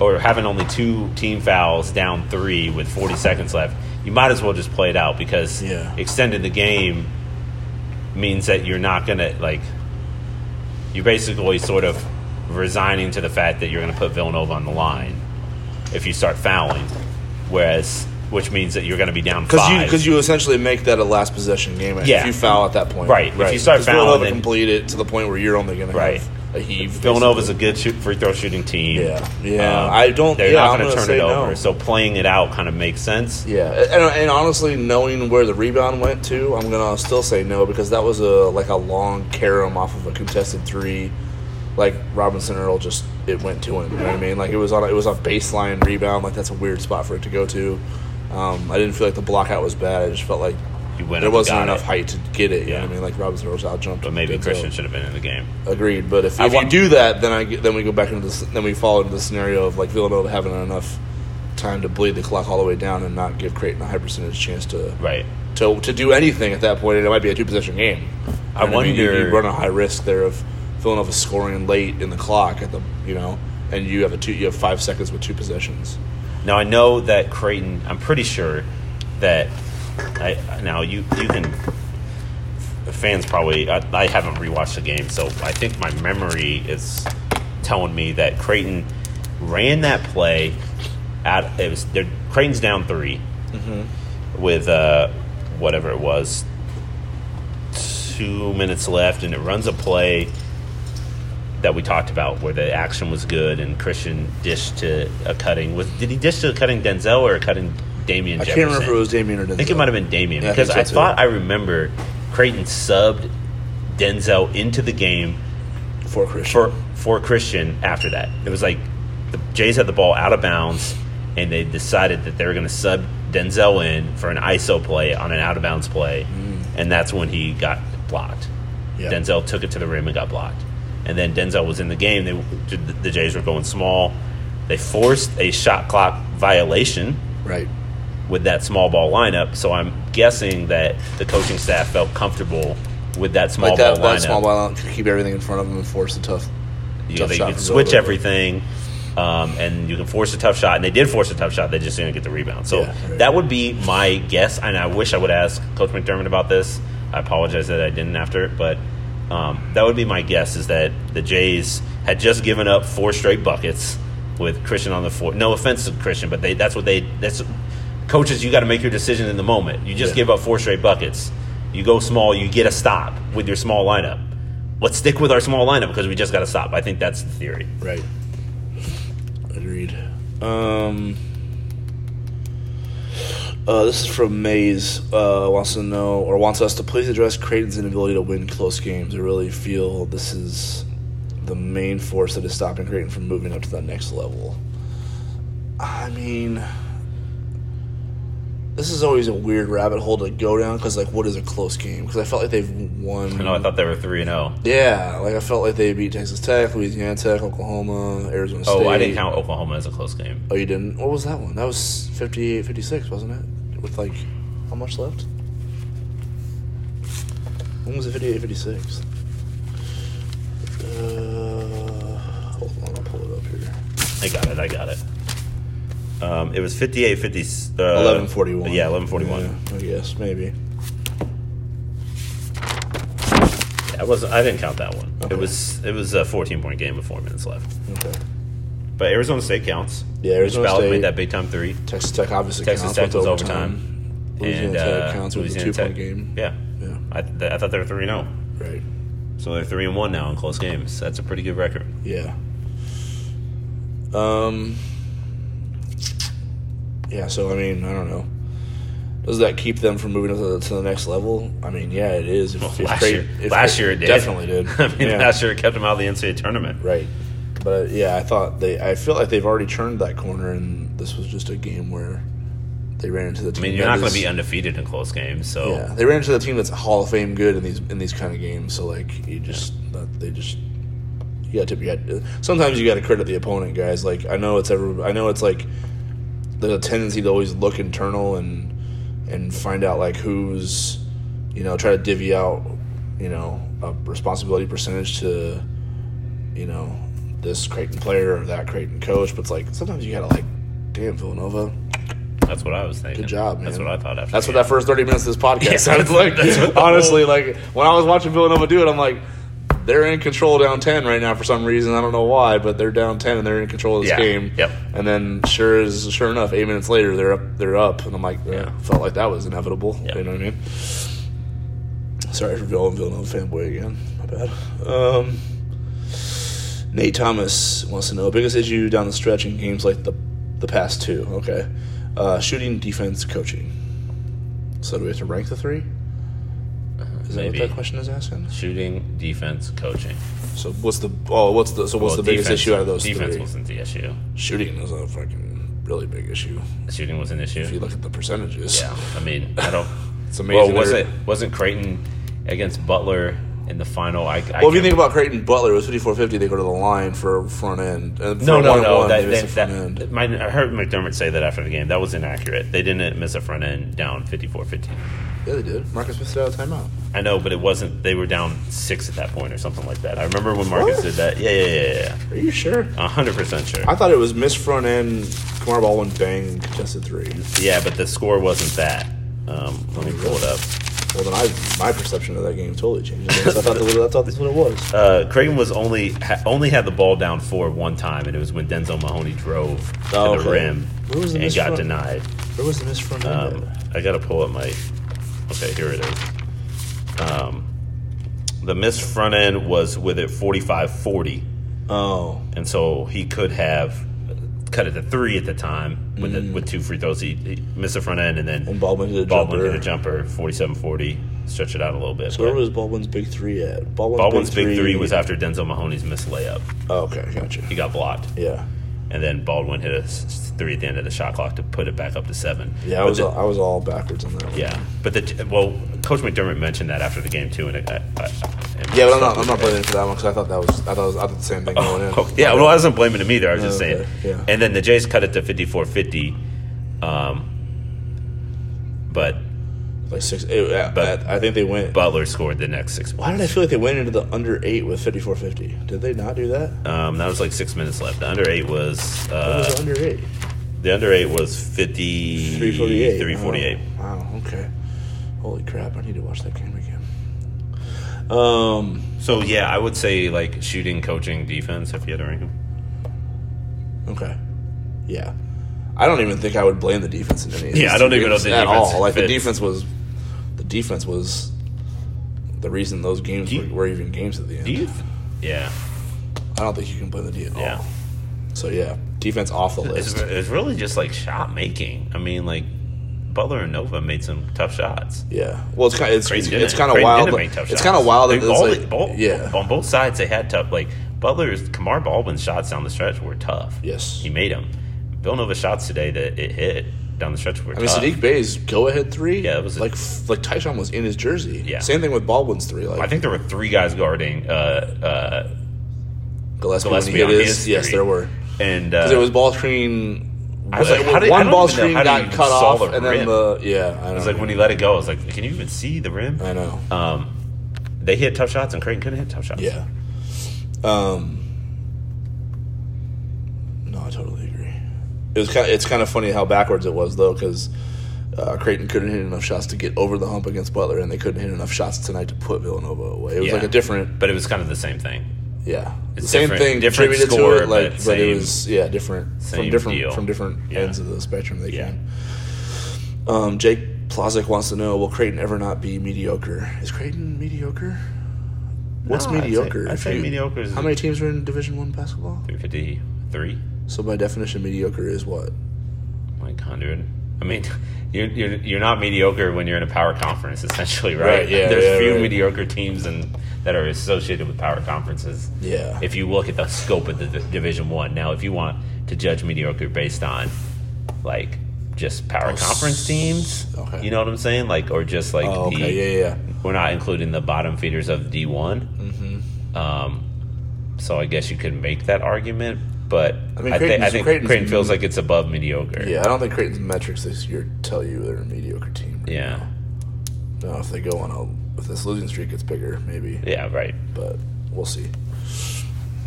or having only two team fouls, down three with 40 seconds left, you might as well just play it out because Yeah. extending the game means that you're not gonna like. You're basically sort of resigning to the fact that you're going to put Villanova on the line if you start fouling, whereas which means that you're going to be down Because you five. because you essentially make that a last possession game. Yeah. If you foul at that point, Right. right. If you start fouling, Villanova then- complete it to the point where you're only going Right. to have a heave. Villanova's a good shoot, free throw shooting team. Yeah. Yeah. Um, I don't- They're yeah, not going to turn it say no. over. So playing it out kind of makes sense. Yeah, and, and honestly, knowing where the rebound went to, I'm gonna still say no because that was a like a long carom off of a contested three, like Robinson Earl just it went to him. You know what I mean? Like it was on a, it was a baseline rebound. Like that's a weird spot for it to go to. Um, I didn't feel like the blockout was bad. I just felt like You went there wasn't enough it. height to get it. You know Yeah. what I mean? Like Robinson was out jumped. But maybe Christian should have been in the game. Agreed, but if, if you do that, then I then we go back into this. Then we fall into the scenario of like Villanova having enough time to bleed the clock all the way down and not give Creighton a high percentage chance to Right. to to do anything at that point. And it might be a two possession game. I You know what mean? You- wonder- you run a high risk there of Villanova scoring late in the clock at the you know, and you have a two you have five seconds with two possessions. Now I know that Creighton. I'm pretty sure that I now you you can fans probably. I, I haven't rewatched the game, so I think my memory is telling me that Creighton ran that play. At it was they're- Creighton's down 3 with uh, whatever it was, two minutes left, and it runs a play that we talked about where the action was good and Christian dished to a cutting. Was did he dish to a cutting Denzel or a cutting Damien? I Jefferson? can't remember if it was Damien or Denzel. I think it might have been Damien Yeah, because I, so, too. thought I remember Creighton subbed Denzel into the game for Christian. for for Christian after that. It was like the Jays had the ball out of bounds and they decided that they were going to sub Denzel in for an ISO play on an out of bounds play, mm. and that's when he got blocked. Yeah. Denzel took it to the rim and got blocked. And then Denzel was in the game. They the Jays were going small. They forced a shot clock violation right. with that small ball lineup. So I'm guessing that the coaching staff felt comfortable with that small Like that, ball lineup. that small ball could keep everything in front of them and force the tough. you know, tough they shot could switch Villanova. everything, um, and you can force a tough shot. And they did force a tough shot. They just didn't get the rebound. So Yeah, right. that would be my guess. And I wish I would ask Coach McDermott about this. I apologize that I didn't after it, but um, that would be my guess. Is that the Jays had just given up four straight buckets with Christian on the floor. No offense to Christian, but they that's what they that's coaches. You got to make your decision in the moment. You just Yeah. give up four straight buckets. You go small. You get a stop with your small lineup. Let's stick with our small lineup because we just got to stop. I think that's the theory. Right. Agreed. Um, uh, this is from Mays. Uh, wants to know or wants us to please address Creighton's inability to win close games. I really feel this is the main force that is stopping Creighton from moving up to that next level. I mean, this is always a weird rabbit hole to go down because, like, what is a close game? Because I felt like they've won. I know. I thought they were three and oh. zero. Yeah, like I felt like they beat Texas Tech, Louisiana Tech, Oklahoma, Arizona State. Oh, I didn't count Oklahoma as a close game. Oh, you didn't? What was that one? That was 58 56, wasn't it? With like, how much left? When was it 58 56? Uh, hold on, I'll pull it up here. I got it. I got it. Um, it was 58 50. Uh, 11 41. Yeah, 11 41. Yeah, I guess, maybe. I was I didn't count that one. Okay. It was it was a 14 point game with four minutes left. Okay. But Arizona State counts. Yeah, Arizona State. made that big time three. Texas Tech obviously Texas counts Tech was overtime. overtime. Louisiana and Tech uh, counts with a two point game. Yeah, Yeah, I, th- I thought they were three and zero. right. So they're three and one now in close games. That's a pretty good record. Yeah. Um. Yeah. So I mean, I don't know. Does that keep them from moving to the, to the next level? I mean, yeah, it is. If, if last Creighton- year, if last year it did. definitely did. I mean, yeah. last year it kept them out of the NCAA tournament. right. But yeah, I thought they. I feel like they've already turned that corner, and this was just a game where they ran into the I mean, you're not going to be undefeated in close games. So Yeah, they ran into the team that's Hall of Fame good in these in these kind of games. So like, you just that they just you got to tip your head. Sometimes you got to credit the opponent, guys. Like I know it's ever. I know it's like a tendency to always look internal and and find out like who's you know try to divvy out you know a responsibility percentage to you know this Creighton player or that Creighton coach. But it's like sometimes you gotta like, damn Villanova. That's what I was thinking. Good job, man. That's what I thought after. That's what that first thirty minutes of this podcast Yeah, sounded like. that's what the Honestly, like when I was watching Villanova do it, I'm like, they're in control down ten right now for some reason. I don't know why, but they're down ten and they're in control of this Yeah. game. Yep. And then sure as sure enough, eight minutes later they're up. They're up, and I'm like, yeah, Yeah. felt like that was inevitable. Yep. You know what I mean? Sorry for Villanova, Villanova fanboy again. My bad. Um, Nate Thomas wants to know biggest issue down the stretch in games like the the past two. Okay, uh, shooting, defense, coaching. So do we have to rank the three? Is Maybe. that what that question is asking? shooting, defense, coaching. So what's the oh what's the so what's Well, the biggest defense- issue out of those Defense three? wasn't the issue. Shooting is a fucking really big issue. Shooting was an issue. If you look at the percentages, Yeah, I mean, I don't. It's amazing Well, was it wasn't Creighton against Butler in the final? I, I Well, if you think about Creighton Butler, it was 54-50. They go to the line for front end. For no, no, no. one, That, they that, front that, end. my, I heard McDermott say that after the game. That was inaccurate. They didn't miss a front end down 54-15. Yeah, they did. Marcus missed it out of timeout. I know, but it wasn't. They were down six at that point or something like that. I remember when Marcus What? did that. Yeah, yeah, yeah, yeah. Are you sure? Hundred percent sure. I thought it was miss front end. Kamar Baldwin bang contested three. Yeah, but the score wasn't that. Um, let me pull it up. Well, then I my perception of that game totally changed. I thought, that, I thought that's what it was. Uh, Creighton was only ha, only had the ball down four one time, and it was when Denzel Mahoney drove to Oh, the okay. rim Where was the and miss got from? denied. Where was the miss front end? Um, at? I gotta pull up my. Okay, here it is. Um, the miss front end was with it 45-40, Oh, and so he could have cut it to three at the time with the, with two free throws. He, he missed the front end, and then Mm. and Baldwin hit a Baldwin jumper. hit a jumper, 47-40, stretch it out a little bit. So where was Baldwin's big three at? Baldwin's, Baldwin's big three was after Denzel Mahoney's missed layup. Oh, okay, gotcha. He got blocked. Yeah, and then Baldwin hit a three at the end of the shot clock to put it back up to seven. yeah. I was the- all, I was all backwards on that. One. yeah, but the well, Coach McDermott mentioned that after the game too, and it, I, I, I- Yeah, but I'm not. I'm not blaming for that one because I thought that was. I thought, was, I thought the same thing going in. Oh, yeah, well, I wasn't blaming him either. I was just Okay, saying. yeah. And then the Jays cut it to 54-50. Um, but like six. It, But- I think they went. Butler scored the next six. Why did I feel like they went into the under eight with 54-50? Did they not do that? Um, that was like six minutes left. The under eight was What uh, was the under eight? the under eight was 50, 348. 348. Oh, wow. Okay. Holy crap! I need to watch that game again. Um. So yeah, I would say like shooting, coaching, defense. If you had to rank them. Okay. Yeah. I don't even think I would blame the defense in any. Of Yeah, I don't even know the at defense all. Like the defense was, the defense was the reason those games you- were, were even games at the end. You? Yeah. I don't think you can play the D at Yeah. all. So yeah, defense off the list. it's really just like shot making. I mean, like Butler and Nova made some tough shots. Yeah. Well, it's kind. It's, Creighton it's, it's kind of wild. It's kind of wild that it's like, both- yeah. on both sides they had tough. Like Butler's Kamar Baldwin's shots down the stretch were tough. Yes. he made them. Bill Villanova shots today that it hit down the stretch were I mean, tough. Saddiq Bey's go ahead three. Yeah, it was a- like like Ty-Shon was in his jersey. Yeah. Same thing with Baldwin's three. Like I think there were three guys guarding uh, uh, Gillespie, Gillespie his. his Yes, there were. and uh, Because it was ball screen. I was like, how did- one ball know screen got cut off, the and then rim. the yeah. I it was know. like when he let it go. I was like, can you even see the rim? I know. Um, they hit tough shots, and Creighton couldn't hit tough shots. Yeah. Um. No, I totally. It was kind. it's kind of funny how backwards it was though, because uh, Creighton couldn't hit enough shots to get over the hump against Butler, and they couldn't hit enough shots tonight to put Villanova away. It was Yeah. like a different, but it was kind of the same thing. yeah, It's the same thing different contributed score, to it, like, but but, it was yeah different from different deal. from different Yeah. ends of the spectrum. They Yeah. came. Um, Jake Plazik wants to know: Will Creighton ever not be mediocre? Is Creighton mediocre? What's No, I'd say- mediocre? I'd say you- mediocre is- How many teams are in Division One basketball? 353, So by definition, mediocre is what? like 100. I mean, you're, you're, you're not mediocre when you're in a power conference, essentially, right? Right, yeah, There's yeah, few right. mediocre teams and that are associated with power conferences. Yeah. If you look at the scope of the D- Division One, now if you want to judge mediocre based on like just power Oh, conference teams, okay. you know what I'm saying? Like, or just like Oh, the, okay, yeah, yeah. we're not including the bottom feeders of D1. Mm-hmm. Um, so I guess you could make that argument, but I I, mean, thi- Creighton's- I think Creighton's- Creighton feels like it's above mediocre. Yeah, I don't think Creighton's metrics this year tell you they're a mediocre team. right Yeah. now. No, if they go on a if this losing streak gets bigger, maybe. Yeah, right. But we'll see.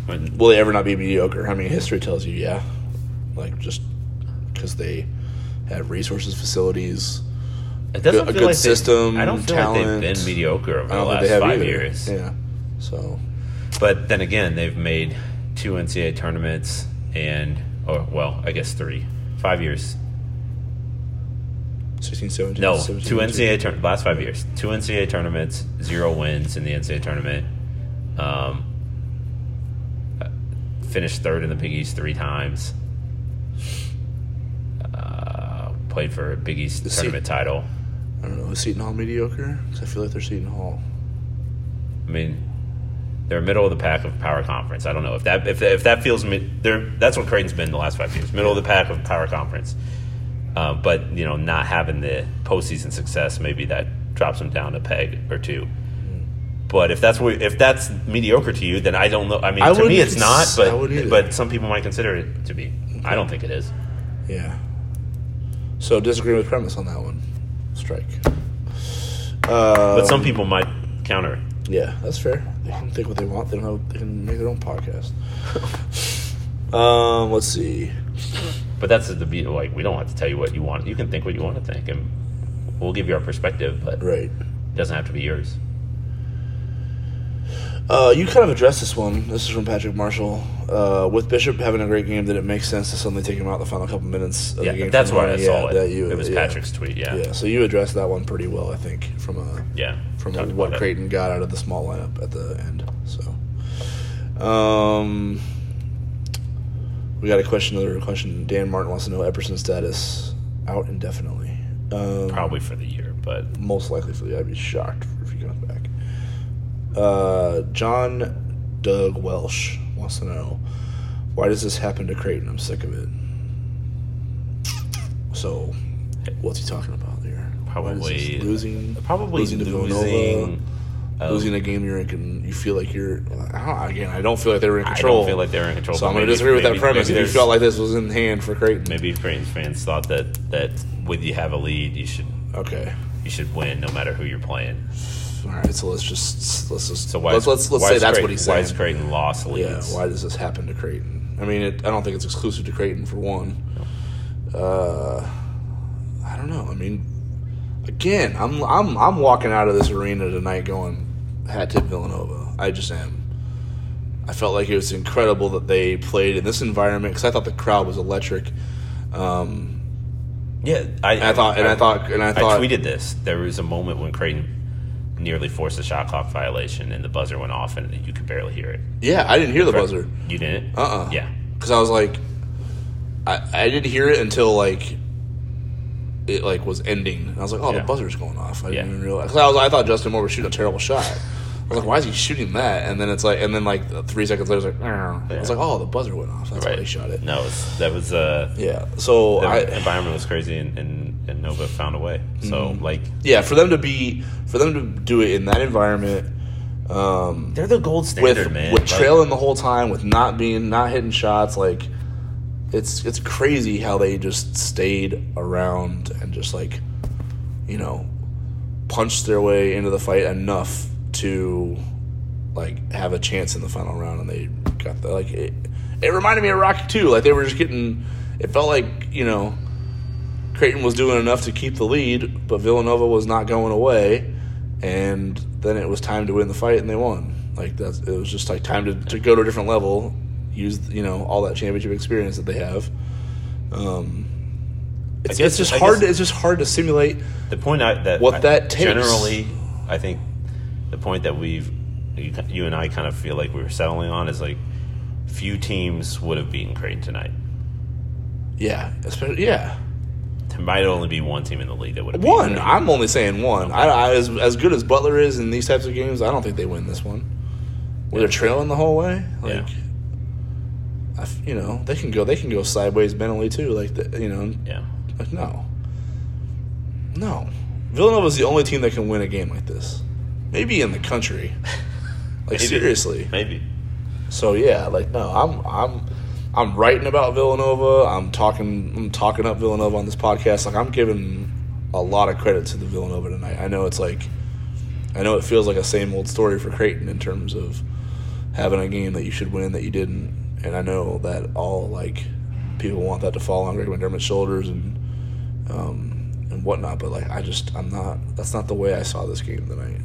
When- Will they ever not be mediocre? I mean, history tells you, yeah. Like just because they have resources, facilities. It doesn't Good- a good like they- system, I don't feel like they've been mediocre over I the last five either. years. Yeah. So But then again, they've made two NCAA tournaments and, or well, I guess three, five years. 16, 17, No, 17, two NCAA tour- last five years, two NCAA tournaments, zero wins in the NCAA tournament. Um, finished third in the Big East three times. Uh, played for a Big East The tournament title. I don't know. Is Seton Hall mediocre? 'Cause I feel like they're Seton Hall. I mean, they're middle of the pack of power conference. I don't know if that if if that feels. They're, that's what Creighton's been the last five years, middle of the pack of power conference. Uh, but you know, not having the postseason success, maybe that drops them down a peg or two. But if that's what, if that's mediocre to you, then I don't know. I mean, I to me, it's not. But but some people might consider it to be. I don't think it is. Yeah. So disagree with premise on that one. Strike. Uh, But some people might counter. Yeah, that's fair. They can think what they want. They don't. Have, they can make their own podcast. um, let's see. But that's the be like we don't have to tell you what you want. You can think what you want to think, and we'll give you our perspective. But Right. it doesn't have to be yours. Uh, you kind of addressed this one. This is from Patrick Marshall. Uh, with Bishop having a great game, did it make sense to suddenly take him out the final couple minutes of Yeah, the game? that's why I saw Yeah, it. That you, it was yeah. Patrick's tweet. Yeah, Yeah, so you addressed that one pretty well, I think, from a yeah. from Talked what about it. Creighton got out of the small lineup at the end. So, um, we got a question. Another question. Dan Martin wants to know Epperson's status out indefinitely. Um, probably for the year, but most likely for the. Year. I'd be shocked if he comes back. Uh, John Doug Welsh wants to know why does this happen to Creighton? I'm sick of it. So, what's he talking about there? Why does this- Probably- losing, probably losing to Villanova, losing. losing a game you're in. Can, you feel like you're I don't, again. I don't feel like they were in control. I don't feel like they're in control. So I'm going to disagree with that premise. If you felt like this was in hand for Creighton, maybe Creighton fans thought that that with you have a lead, you should okay. you should win no matter who you're playing. All right, so let's just let's just So why let's is- let's, let's why say that's Creighton, what he's Why is Creighton lost Yeah, why does this happen to Creighton? I mean, it, I don't think it's exclusive to Creighton for one. Uh, I don't know. I mean, again, I'm I'm I'm walking out of this arena tonight going hat tip Villanova. I just am. I felt like it was incredible that they played in this environment because I thought the crowd was electric. Um, Yeah, I, I thought- and I thought- and I thought- tweeted this. There was a moment when Creighton nearly forced a shot clock violation, and the buzzer went off, and you could barely hear it. yeah, I didn't hear the buzzer. You didn't? Uh uh Yeah. Because I was like, I I didn't hear it until like it like was ending. I was like, oh, Yeah. the buzzer's going off. I Yeah. didn't even realize. 'cause I was I thought Justin Moore was shooting a terrible shot. I was like, why is he shooting that? And then it's like, and then like three seconds later, it's like, "Arr." I was like, oh, the buzzer went off. That's why they shot it. No, it was, that was uh, Yeah. So the I, environment was crazy, and, and, and Nova found a way. So Mm-hmm. like yeah, for them to be, for them to do it in that environment, um, they're the gold standard, with man. with Like, trailing the whole time, with not being not hitting shots, like it's it's crazy how they just stayed around and just like you know punched their way into the fight enough to like have a chance in the final round, and they got the like it. It reminded me of Rocky too. Like they were just getting. It felt like you know. Creighton was doing enough to keep the lead, but Villanova was not going away, and then it was time to win the fight, and they won. Like that's it was just like time to, to go to a different level, use you know all that championship experience that they have. Um, it's, guess- it's just I hard. to, it's just hard to simulate. the point I, that What I- that takes. generally, I think the point that we've you, you and I kind of feel like we were settling on is like few teams would have beaten Creighton tonight. Yeah, especially yeah. There might only be one team in the league that would One. Beaten I'm only saying one. I, I as as good as Butler is in these types of games, I don't think they win this one. Where they're trailing the whole way, like. Yeah. I you know they can go. They can go sideways mentally too. Like the, you know, yeah. Like no, no. Villanova is the only team that can win a game like this. Maybe in the country. Like Maybe. seriously. Maybe. So yeah, like no, I'm I'm I'm writing about Villanova. I'm talking I'm talking up Villanova on this podcast. Like I'm giving a lot of credit to the Villanova tonight. I know it's like I know it feels like a same old story for Creighton in terms of having a game that you should win that you didn't. And I know that all like people want that to fall on Greg McDermott's shoulders and um, and whatnot. But like, I just I'm not. That's not the way I saw this game tonight.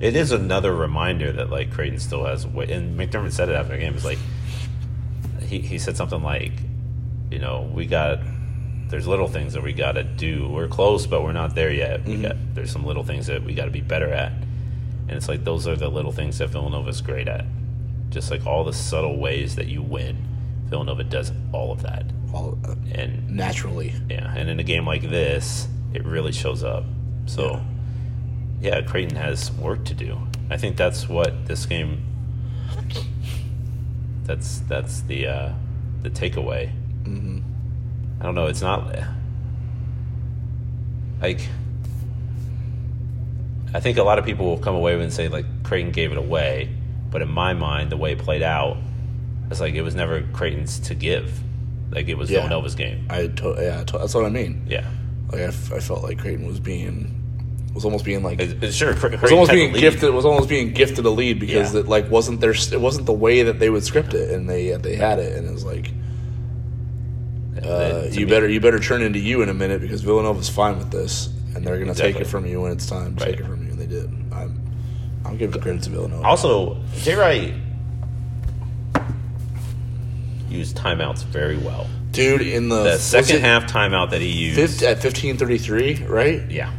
It is another reminder that like Creighton still has. And McDermott said it after the game. It's like he he said something like, you know, we got there's little things that we got to do. We're close, but we're not there yet. We got there's some little things that we got to be better at. And it's like those are the little things that Villanova's great at. Just like all the subtle ways that you win, Villanova does all of that. All uh, And naturally. yeah, and in a game like this, it really shows up. So, yeah, Creighton has some work to do. I think that's what this game. That's that's the uh, the takeaway. hmm I don't know. It's not like I think a lot of people will come away and say like Creighton gave it away, but in my mind, the way it played out, it's like it was never Creighton's to give. Like it was Yeah. Villanova's game. I to, yeah, to, that's what I mean. Yeah. Like I, f- I felt like Creighton was being was almost being like It- it's sure, was almost being gifted. Was almost being gifted a lead because Yeah. it like wasn't their it wasn't the way that they would script it, and they they had it, and it was like uh, you me- better you better turn into you in a minute because Villanova's fine with this, and they're gonna take it from you when it's time to take it from you, and they did. I'm I'm giving credit to Villanova. Also, Jay Wright used timeouts very well. dude, in the The second half timeout that he used, fifth, at fifteen thirty three, right? yeah,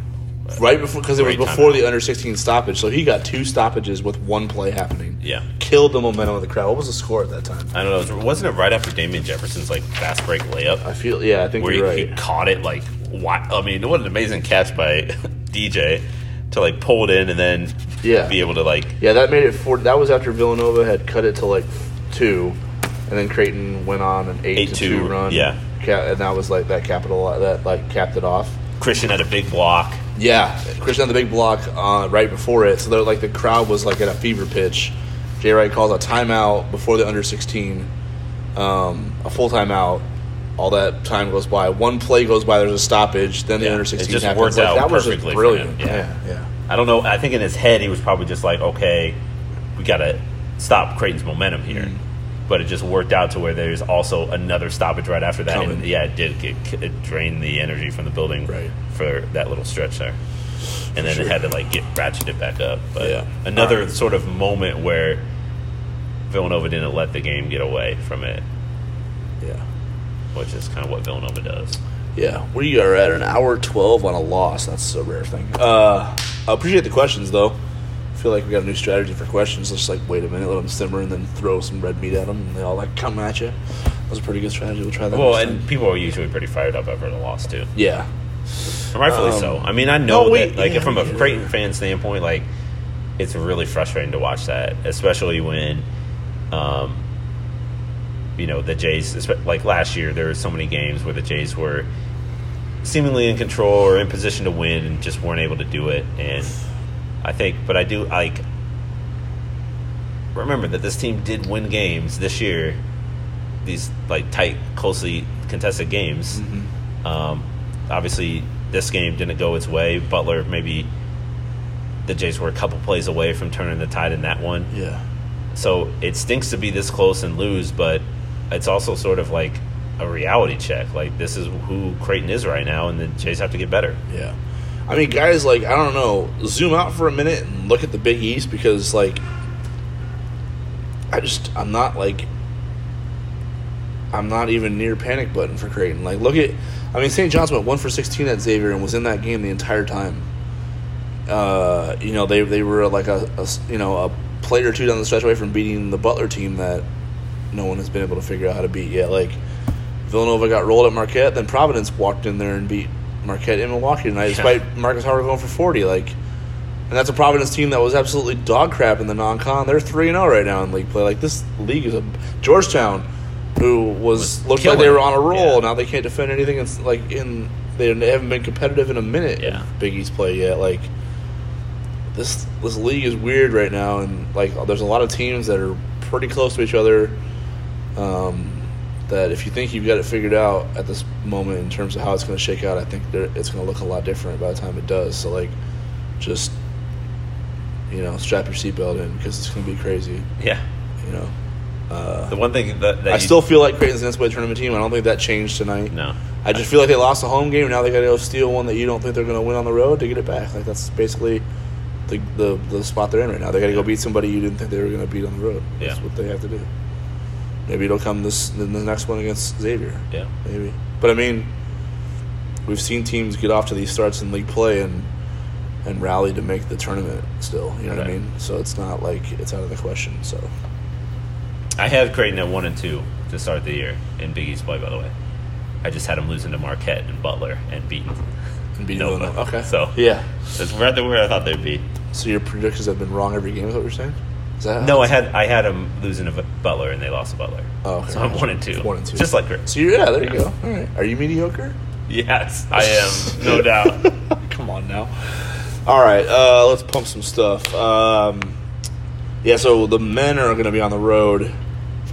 Right before because it was before the under sixteen stoppage, so he got two stoppages with one play happening. yeah. Killed the momentum of the crowd. What was the score at that time? I don't know. it was- Wasn't it right after Damien Jefferson's like fast break layup? I feel yeah, I think where he, you're he right. caught it like why I mean what an amazing catch by DJ to like pull it in and then Yeah. be able to like Yeah, that made it four. That was after Villanova had cut it to like two, and then Creighton went on an eight, to 8-2, two run. yeah. And that was like that capital that like capped it off. Christian had a big block. Yeah, Christian had the big block uh, right before it, so like the crowd was like at a fever pitch. Jay Wright calls a timeout before the under sixteen, um, a full timeout. All that time goes by. One play goes by. There's a stoppage. Then the Yeah, under it sixteen just happens. worked Like, out that was just perfectly brilliant. yeah. yeah, yeah. I don't know. I think in his head he was probably just like, okay, we got to stop Creighton's momentum here. Mm-hmm. But it just worked out to where there's also another stoppage right after that. And yeah, it did get it drained the energy from the building Right. For that little stretch there. And then Sure. it had to like get ratcheted back up. But Yeah. another Alright. sort of moment where Villanova didn't let the game get away from it, yeah. which is kind of what Villanova does. Yeah, we are at an hour twelve on a loss. That's a rare thing. Uh, I appreciate the questions though. I feel like we got a new strategy for questions. Let's like wait a minute, let them simmer, and then throw some red meat at them, and they all like come at you. That's a pretty good strategy. We'll try that. Well, and people are usually pretty fired up after the loss too. yeah, rightfully Um, so. I mean, I know no, we- that, like, yeah, from a. Creighton fan standpoint, like, it's really frustrating to watch that, especially when, um, you know, the Jays, like last year, there were so many games where the Jays were seemingly in control or in position to win and just weren't able to do it. And I think, but I do, like, remember that this team did win games this year, these, like, tight, closely contested games. Mm-hmm. Um, obviously, this game didn't go its way. Butler maybe the Jays were a couple plays away from turning the tide in that one. yeah, So it stinks to be this close and lose, but it's also sort of like a reality check. Like this is who Creighton is right now, and the Jays have to get better. yeah. I mean, guys, like I don't know. Zoom out for a minute and look at the Big East because, like, I just I'm not like I'm not even near panic button for Creighton. Like, look at, I mean, St. John's went one for sixteen at Xavier and was in that game the entire time. Uh, you know, they they were like a, a you know a play or two down the stretch away from beating the Butler team that no one has been able to figure out how to beat yet. Like Villanova got rolled at Marquette, then Providence walked in there and beat Marquette in Milwaukee tonight, Yeah. despite Marcus Howard going for forty. Like, and that's a Providence team that was absolutely dog crap in the non-con. They're three and zero right now in league play. Like this league is a Georgetown, who was, Was looked like they were on a roll. Yeah. Now they can't defend anything. It's like in they haven't been competitive in a minute. Yeah. in Big East play yet. Like this this league is weird right now, and like there's a lot of teams that are pretty close to each other. Um, that if you think you've got it figured out at this moment in terms of how it's going to shake out, I think it's going to look a lot different by the time it does. So like, just you know, strap your seatbelt in because it's going to be crazy. Yeah, You know, Uh, The one thing that, that I you- still feel like Creighton's an NCAA tournament team. I don't think that changed tonight. no. I just feel like they lost a home game. Now they got to go steal one that you don't think they're going to win on the road to get it back. Like that's basically the the, the spot they're in right now. They got to go beat somebody you didn't think they were going to beat on the road. That's Yeah. what they have to do. Maybe it'll come this in the next one against Xavier. Yeah. Maybe, but I mean, we've seen teams get off to these starts in league play and and rally to make the tournament. Still, you know what I mean. So it's not like it's out of the question. So I had Creighton at one and two to start the year in Big East play. By the way, I just had them losing to Marquette and Butler and beating. and beat Nova. Villanova. Okay. So- yeah. That's right where I thought they'd be. So your predictions have been wrong every game. Is what you're saying? Is that No, I had I had them losing to Butler and they lost to Butler. Oh, okay. So I'm one and two. One and two. Just like Chris. So you're, yeah, there you Yeah. go. All right. Are you mediocre? Yes, I am, no doubt. Come on now. All right, uh, let's pump some stuff. Um, yeah, so the men are going to be on the road for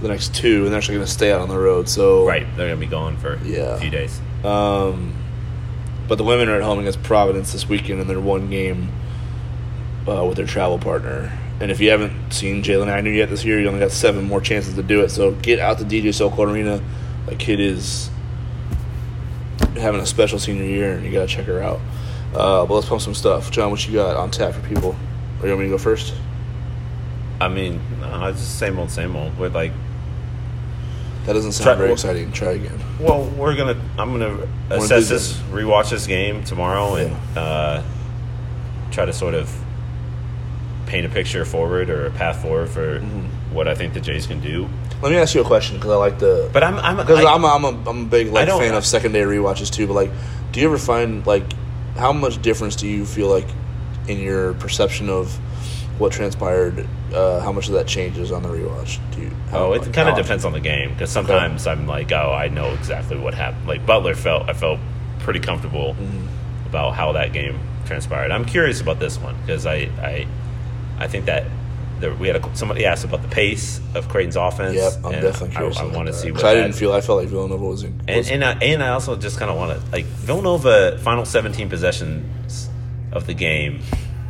the next two, and they're actually going to stay out on the road. So Right, they're gonna be gone for Yeah. a few days. Um, but the women are at home against Providence this weekend in their one game uh, with their travel partner. And if you haven't seen Jaylyn Agnew yet this year, you only got seven more chances to do it. So get out to DJ Sokol Arena. That kid is having a special senior year, and you got to check her out. Uh, but let's pump some stuff. John, what you got on tap for people? Or you want me to go first? I mean, uh, it's just same old, same old. With like, That doesn't sound Try- very exciting. Try again. well, we're gonna. I'm gonna do assess this. this, rewatch this game tomorrow, and uh, try to sort of paint a picture forward or a path forward for Mm-hmm. what I think the Jays can do. Let me ask you a question because I like the. But I'm, I'm, Because I'm, a, I'm, a, I'm a big like fan of secondary rewatches too. But like, do you ever find like how much difference do you feel like in your perception of what transpired? Uh, how much of that changes on the rewatch? Do you? How, Oh, it like, kind of depends on the game because sometimes I'm like, oh, I know exactly what happened. Like Butler felt, I felt pretty comfortable Mm-hmm. about how that game transpired. I'm curious about this one because I, I, I think that there, we had a, somebody asked about the pace of Creighton's offense. Yep, I'm definitely curious. I, I about want to see. see 'Cause what I didn't feel. I felt like Villanova was. In, and and I, and I also just kind of want to like Villanova final 17 possessions of the game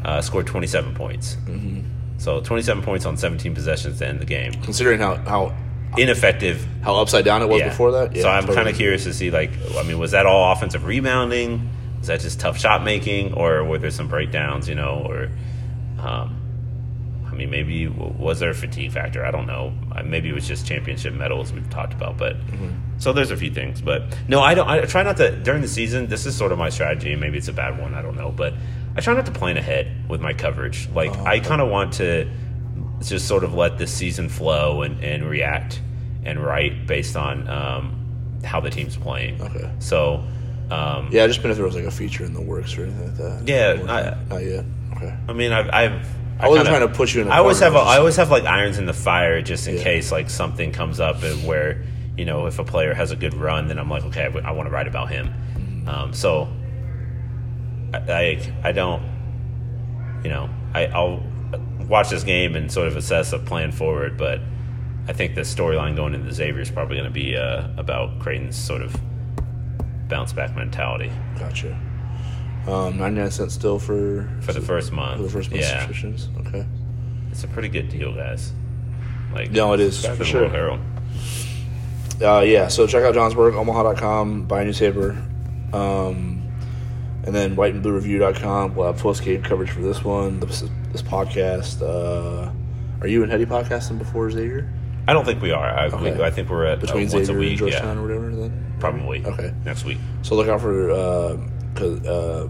uh, scored 27 points. Mm-hmm. So 27 points on 17 possessions to end the game. considering how how Ineffective how upside down it was yeah. before that. Yeah, so I'm totally. kind of curious to see, like, I mean, was that all offensive rebounding? Was that just tough shot making, or were there some breakdowns? You know, or um, I mean, maybe was there a fatigue factor? I don't know. Maybe it was just championship medals we've talked about, but Mm-hmm. so there's a few things. But no, I don't. I try not to during the season. This is sort of my strategy. and Maybe it's a bad one. I don't know, but I try not to plan ahead with my coverage. Like Oh, I kind of want to just sort of let the season flow and, and react and write based on um, how the team's playing. Okay. So, um, Yeah, I just been if there was like a feature in the works or anything like that. Yeah, Not I- not yet. Okay. I mean, I've, I've I wasn't kinda- trying to put you in a I always have, a, I always have like irons in the fire just in Yeah. case like something comes up and where you know if a player has a good run, then I'm like, okay, I, want to write about him. Mm-hmm. Um, so, I, I, I don't, you know, I, I'll watch this game and sort of assess a plan forward, but I think the storyline going into Xavier is probably going to be uh, about Creighton's sort of bounce back mentality Gotcha. Um, 99 cents still for for the first month. for the first month yeah, subscriptions. Okay. it's a pretty good deal, guys. Like, No, it is, for sure. Herald. Uh, yeah, so check out Johnsburg, Omaha.com, buy a newspaper. Um, and then whiteandbluereview.com. We'll have post game coverage for this one, this, this podcast. Uh, are you and Heady podcasting before Xavier? I don't think we are. I, we, I think we're at Between uh, once Xavier a week. and Georgetown yeah, or whatever? Then probably. Okay. next week. So look out for uh, 'cause, uh,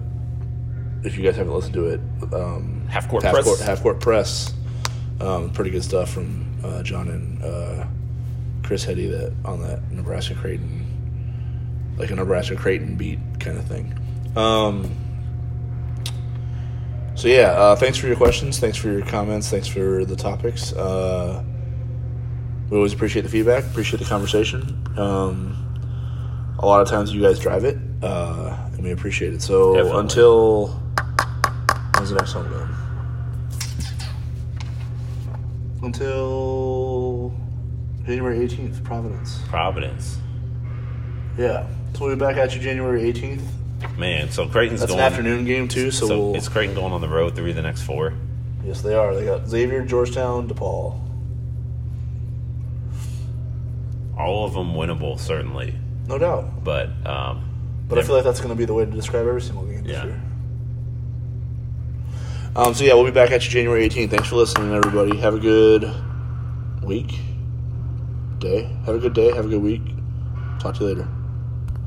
if you guys haven't listened to it, um, Half Court half Press. Court, half court press. Um, pretty good stuff from uh, John and uh, Chris Heady that on that Nebraska Creighton, like a Nebraska Creighton beat kind of thing. Um, so yeah, uh, thanks for your questions. Thanks for your comments. Thanks for the topics. Uh, we always appreciate the feedback. Appreciate the conversation. Um, a lot of times you guys drive it, uh, and we appreciate it. So Definitely. until when's the next one going? Until January eighteenth, Providence. Providence, Yeah, so we'll be back at you January eighteenth. Man. So Creighton's That's going an afternoon game too. So, So, we'll, it's Creighton going on the road through the next four. yes, they are. They got Xavier, Georgetown, DePaul. all of them winnable, certainly. No doubt. But um, But I feel like that's going to be the way to describe every single game this Yeah. year. Um, so yeah, we'll be back at you January 18th. Thanks for listening, everybody. Have a good week, day. Have a good day. Have a good week. Talk to you later.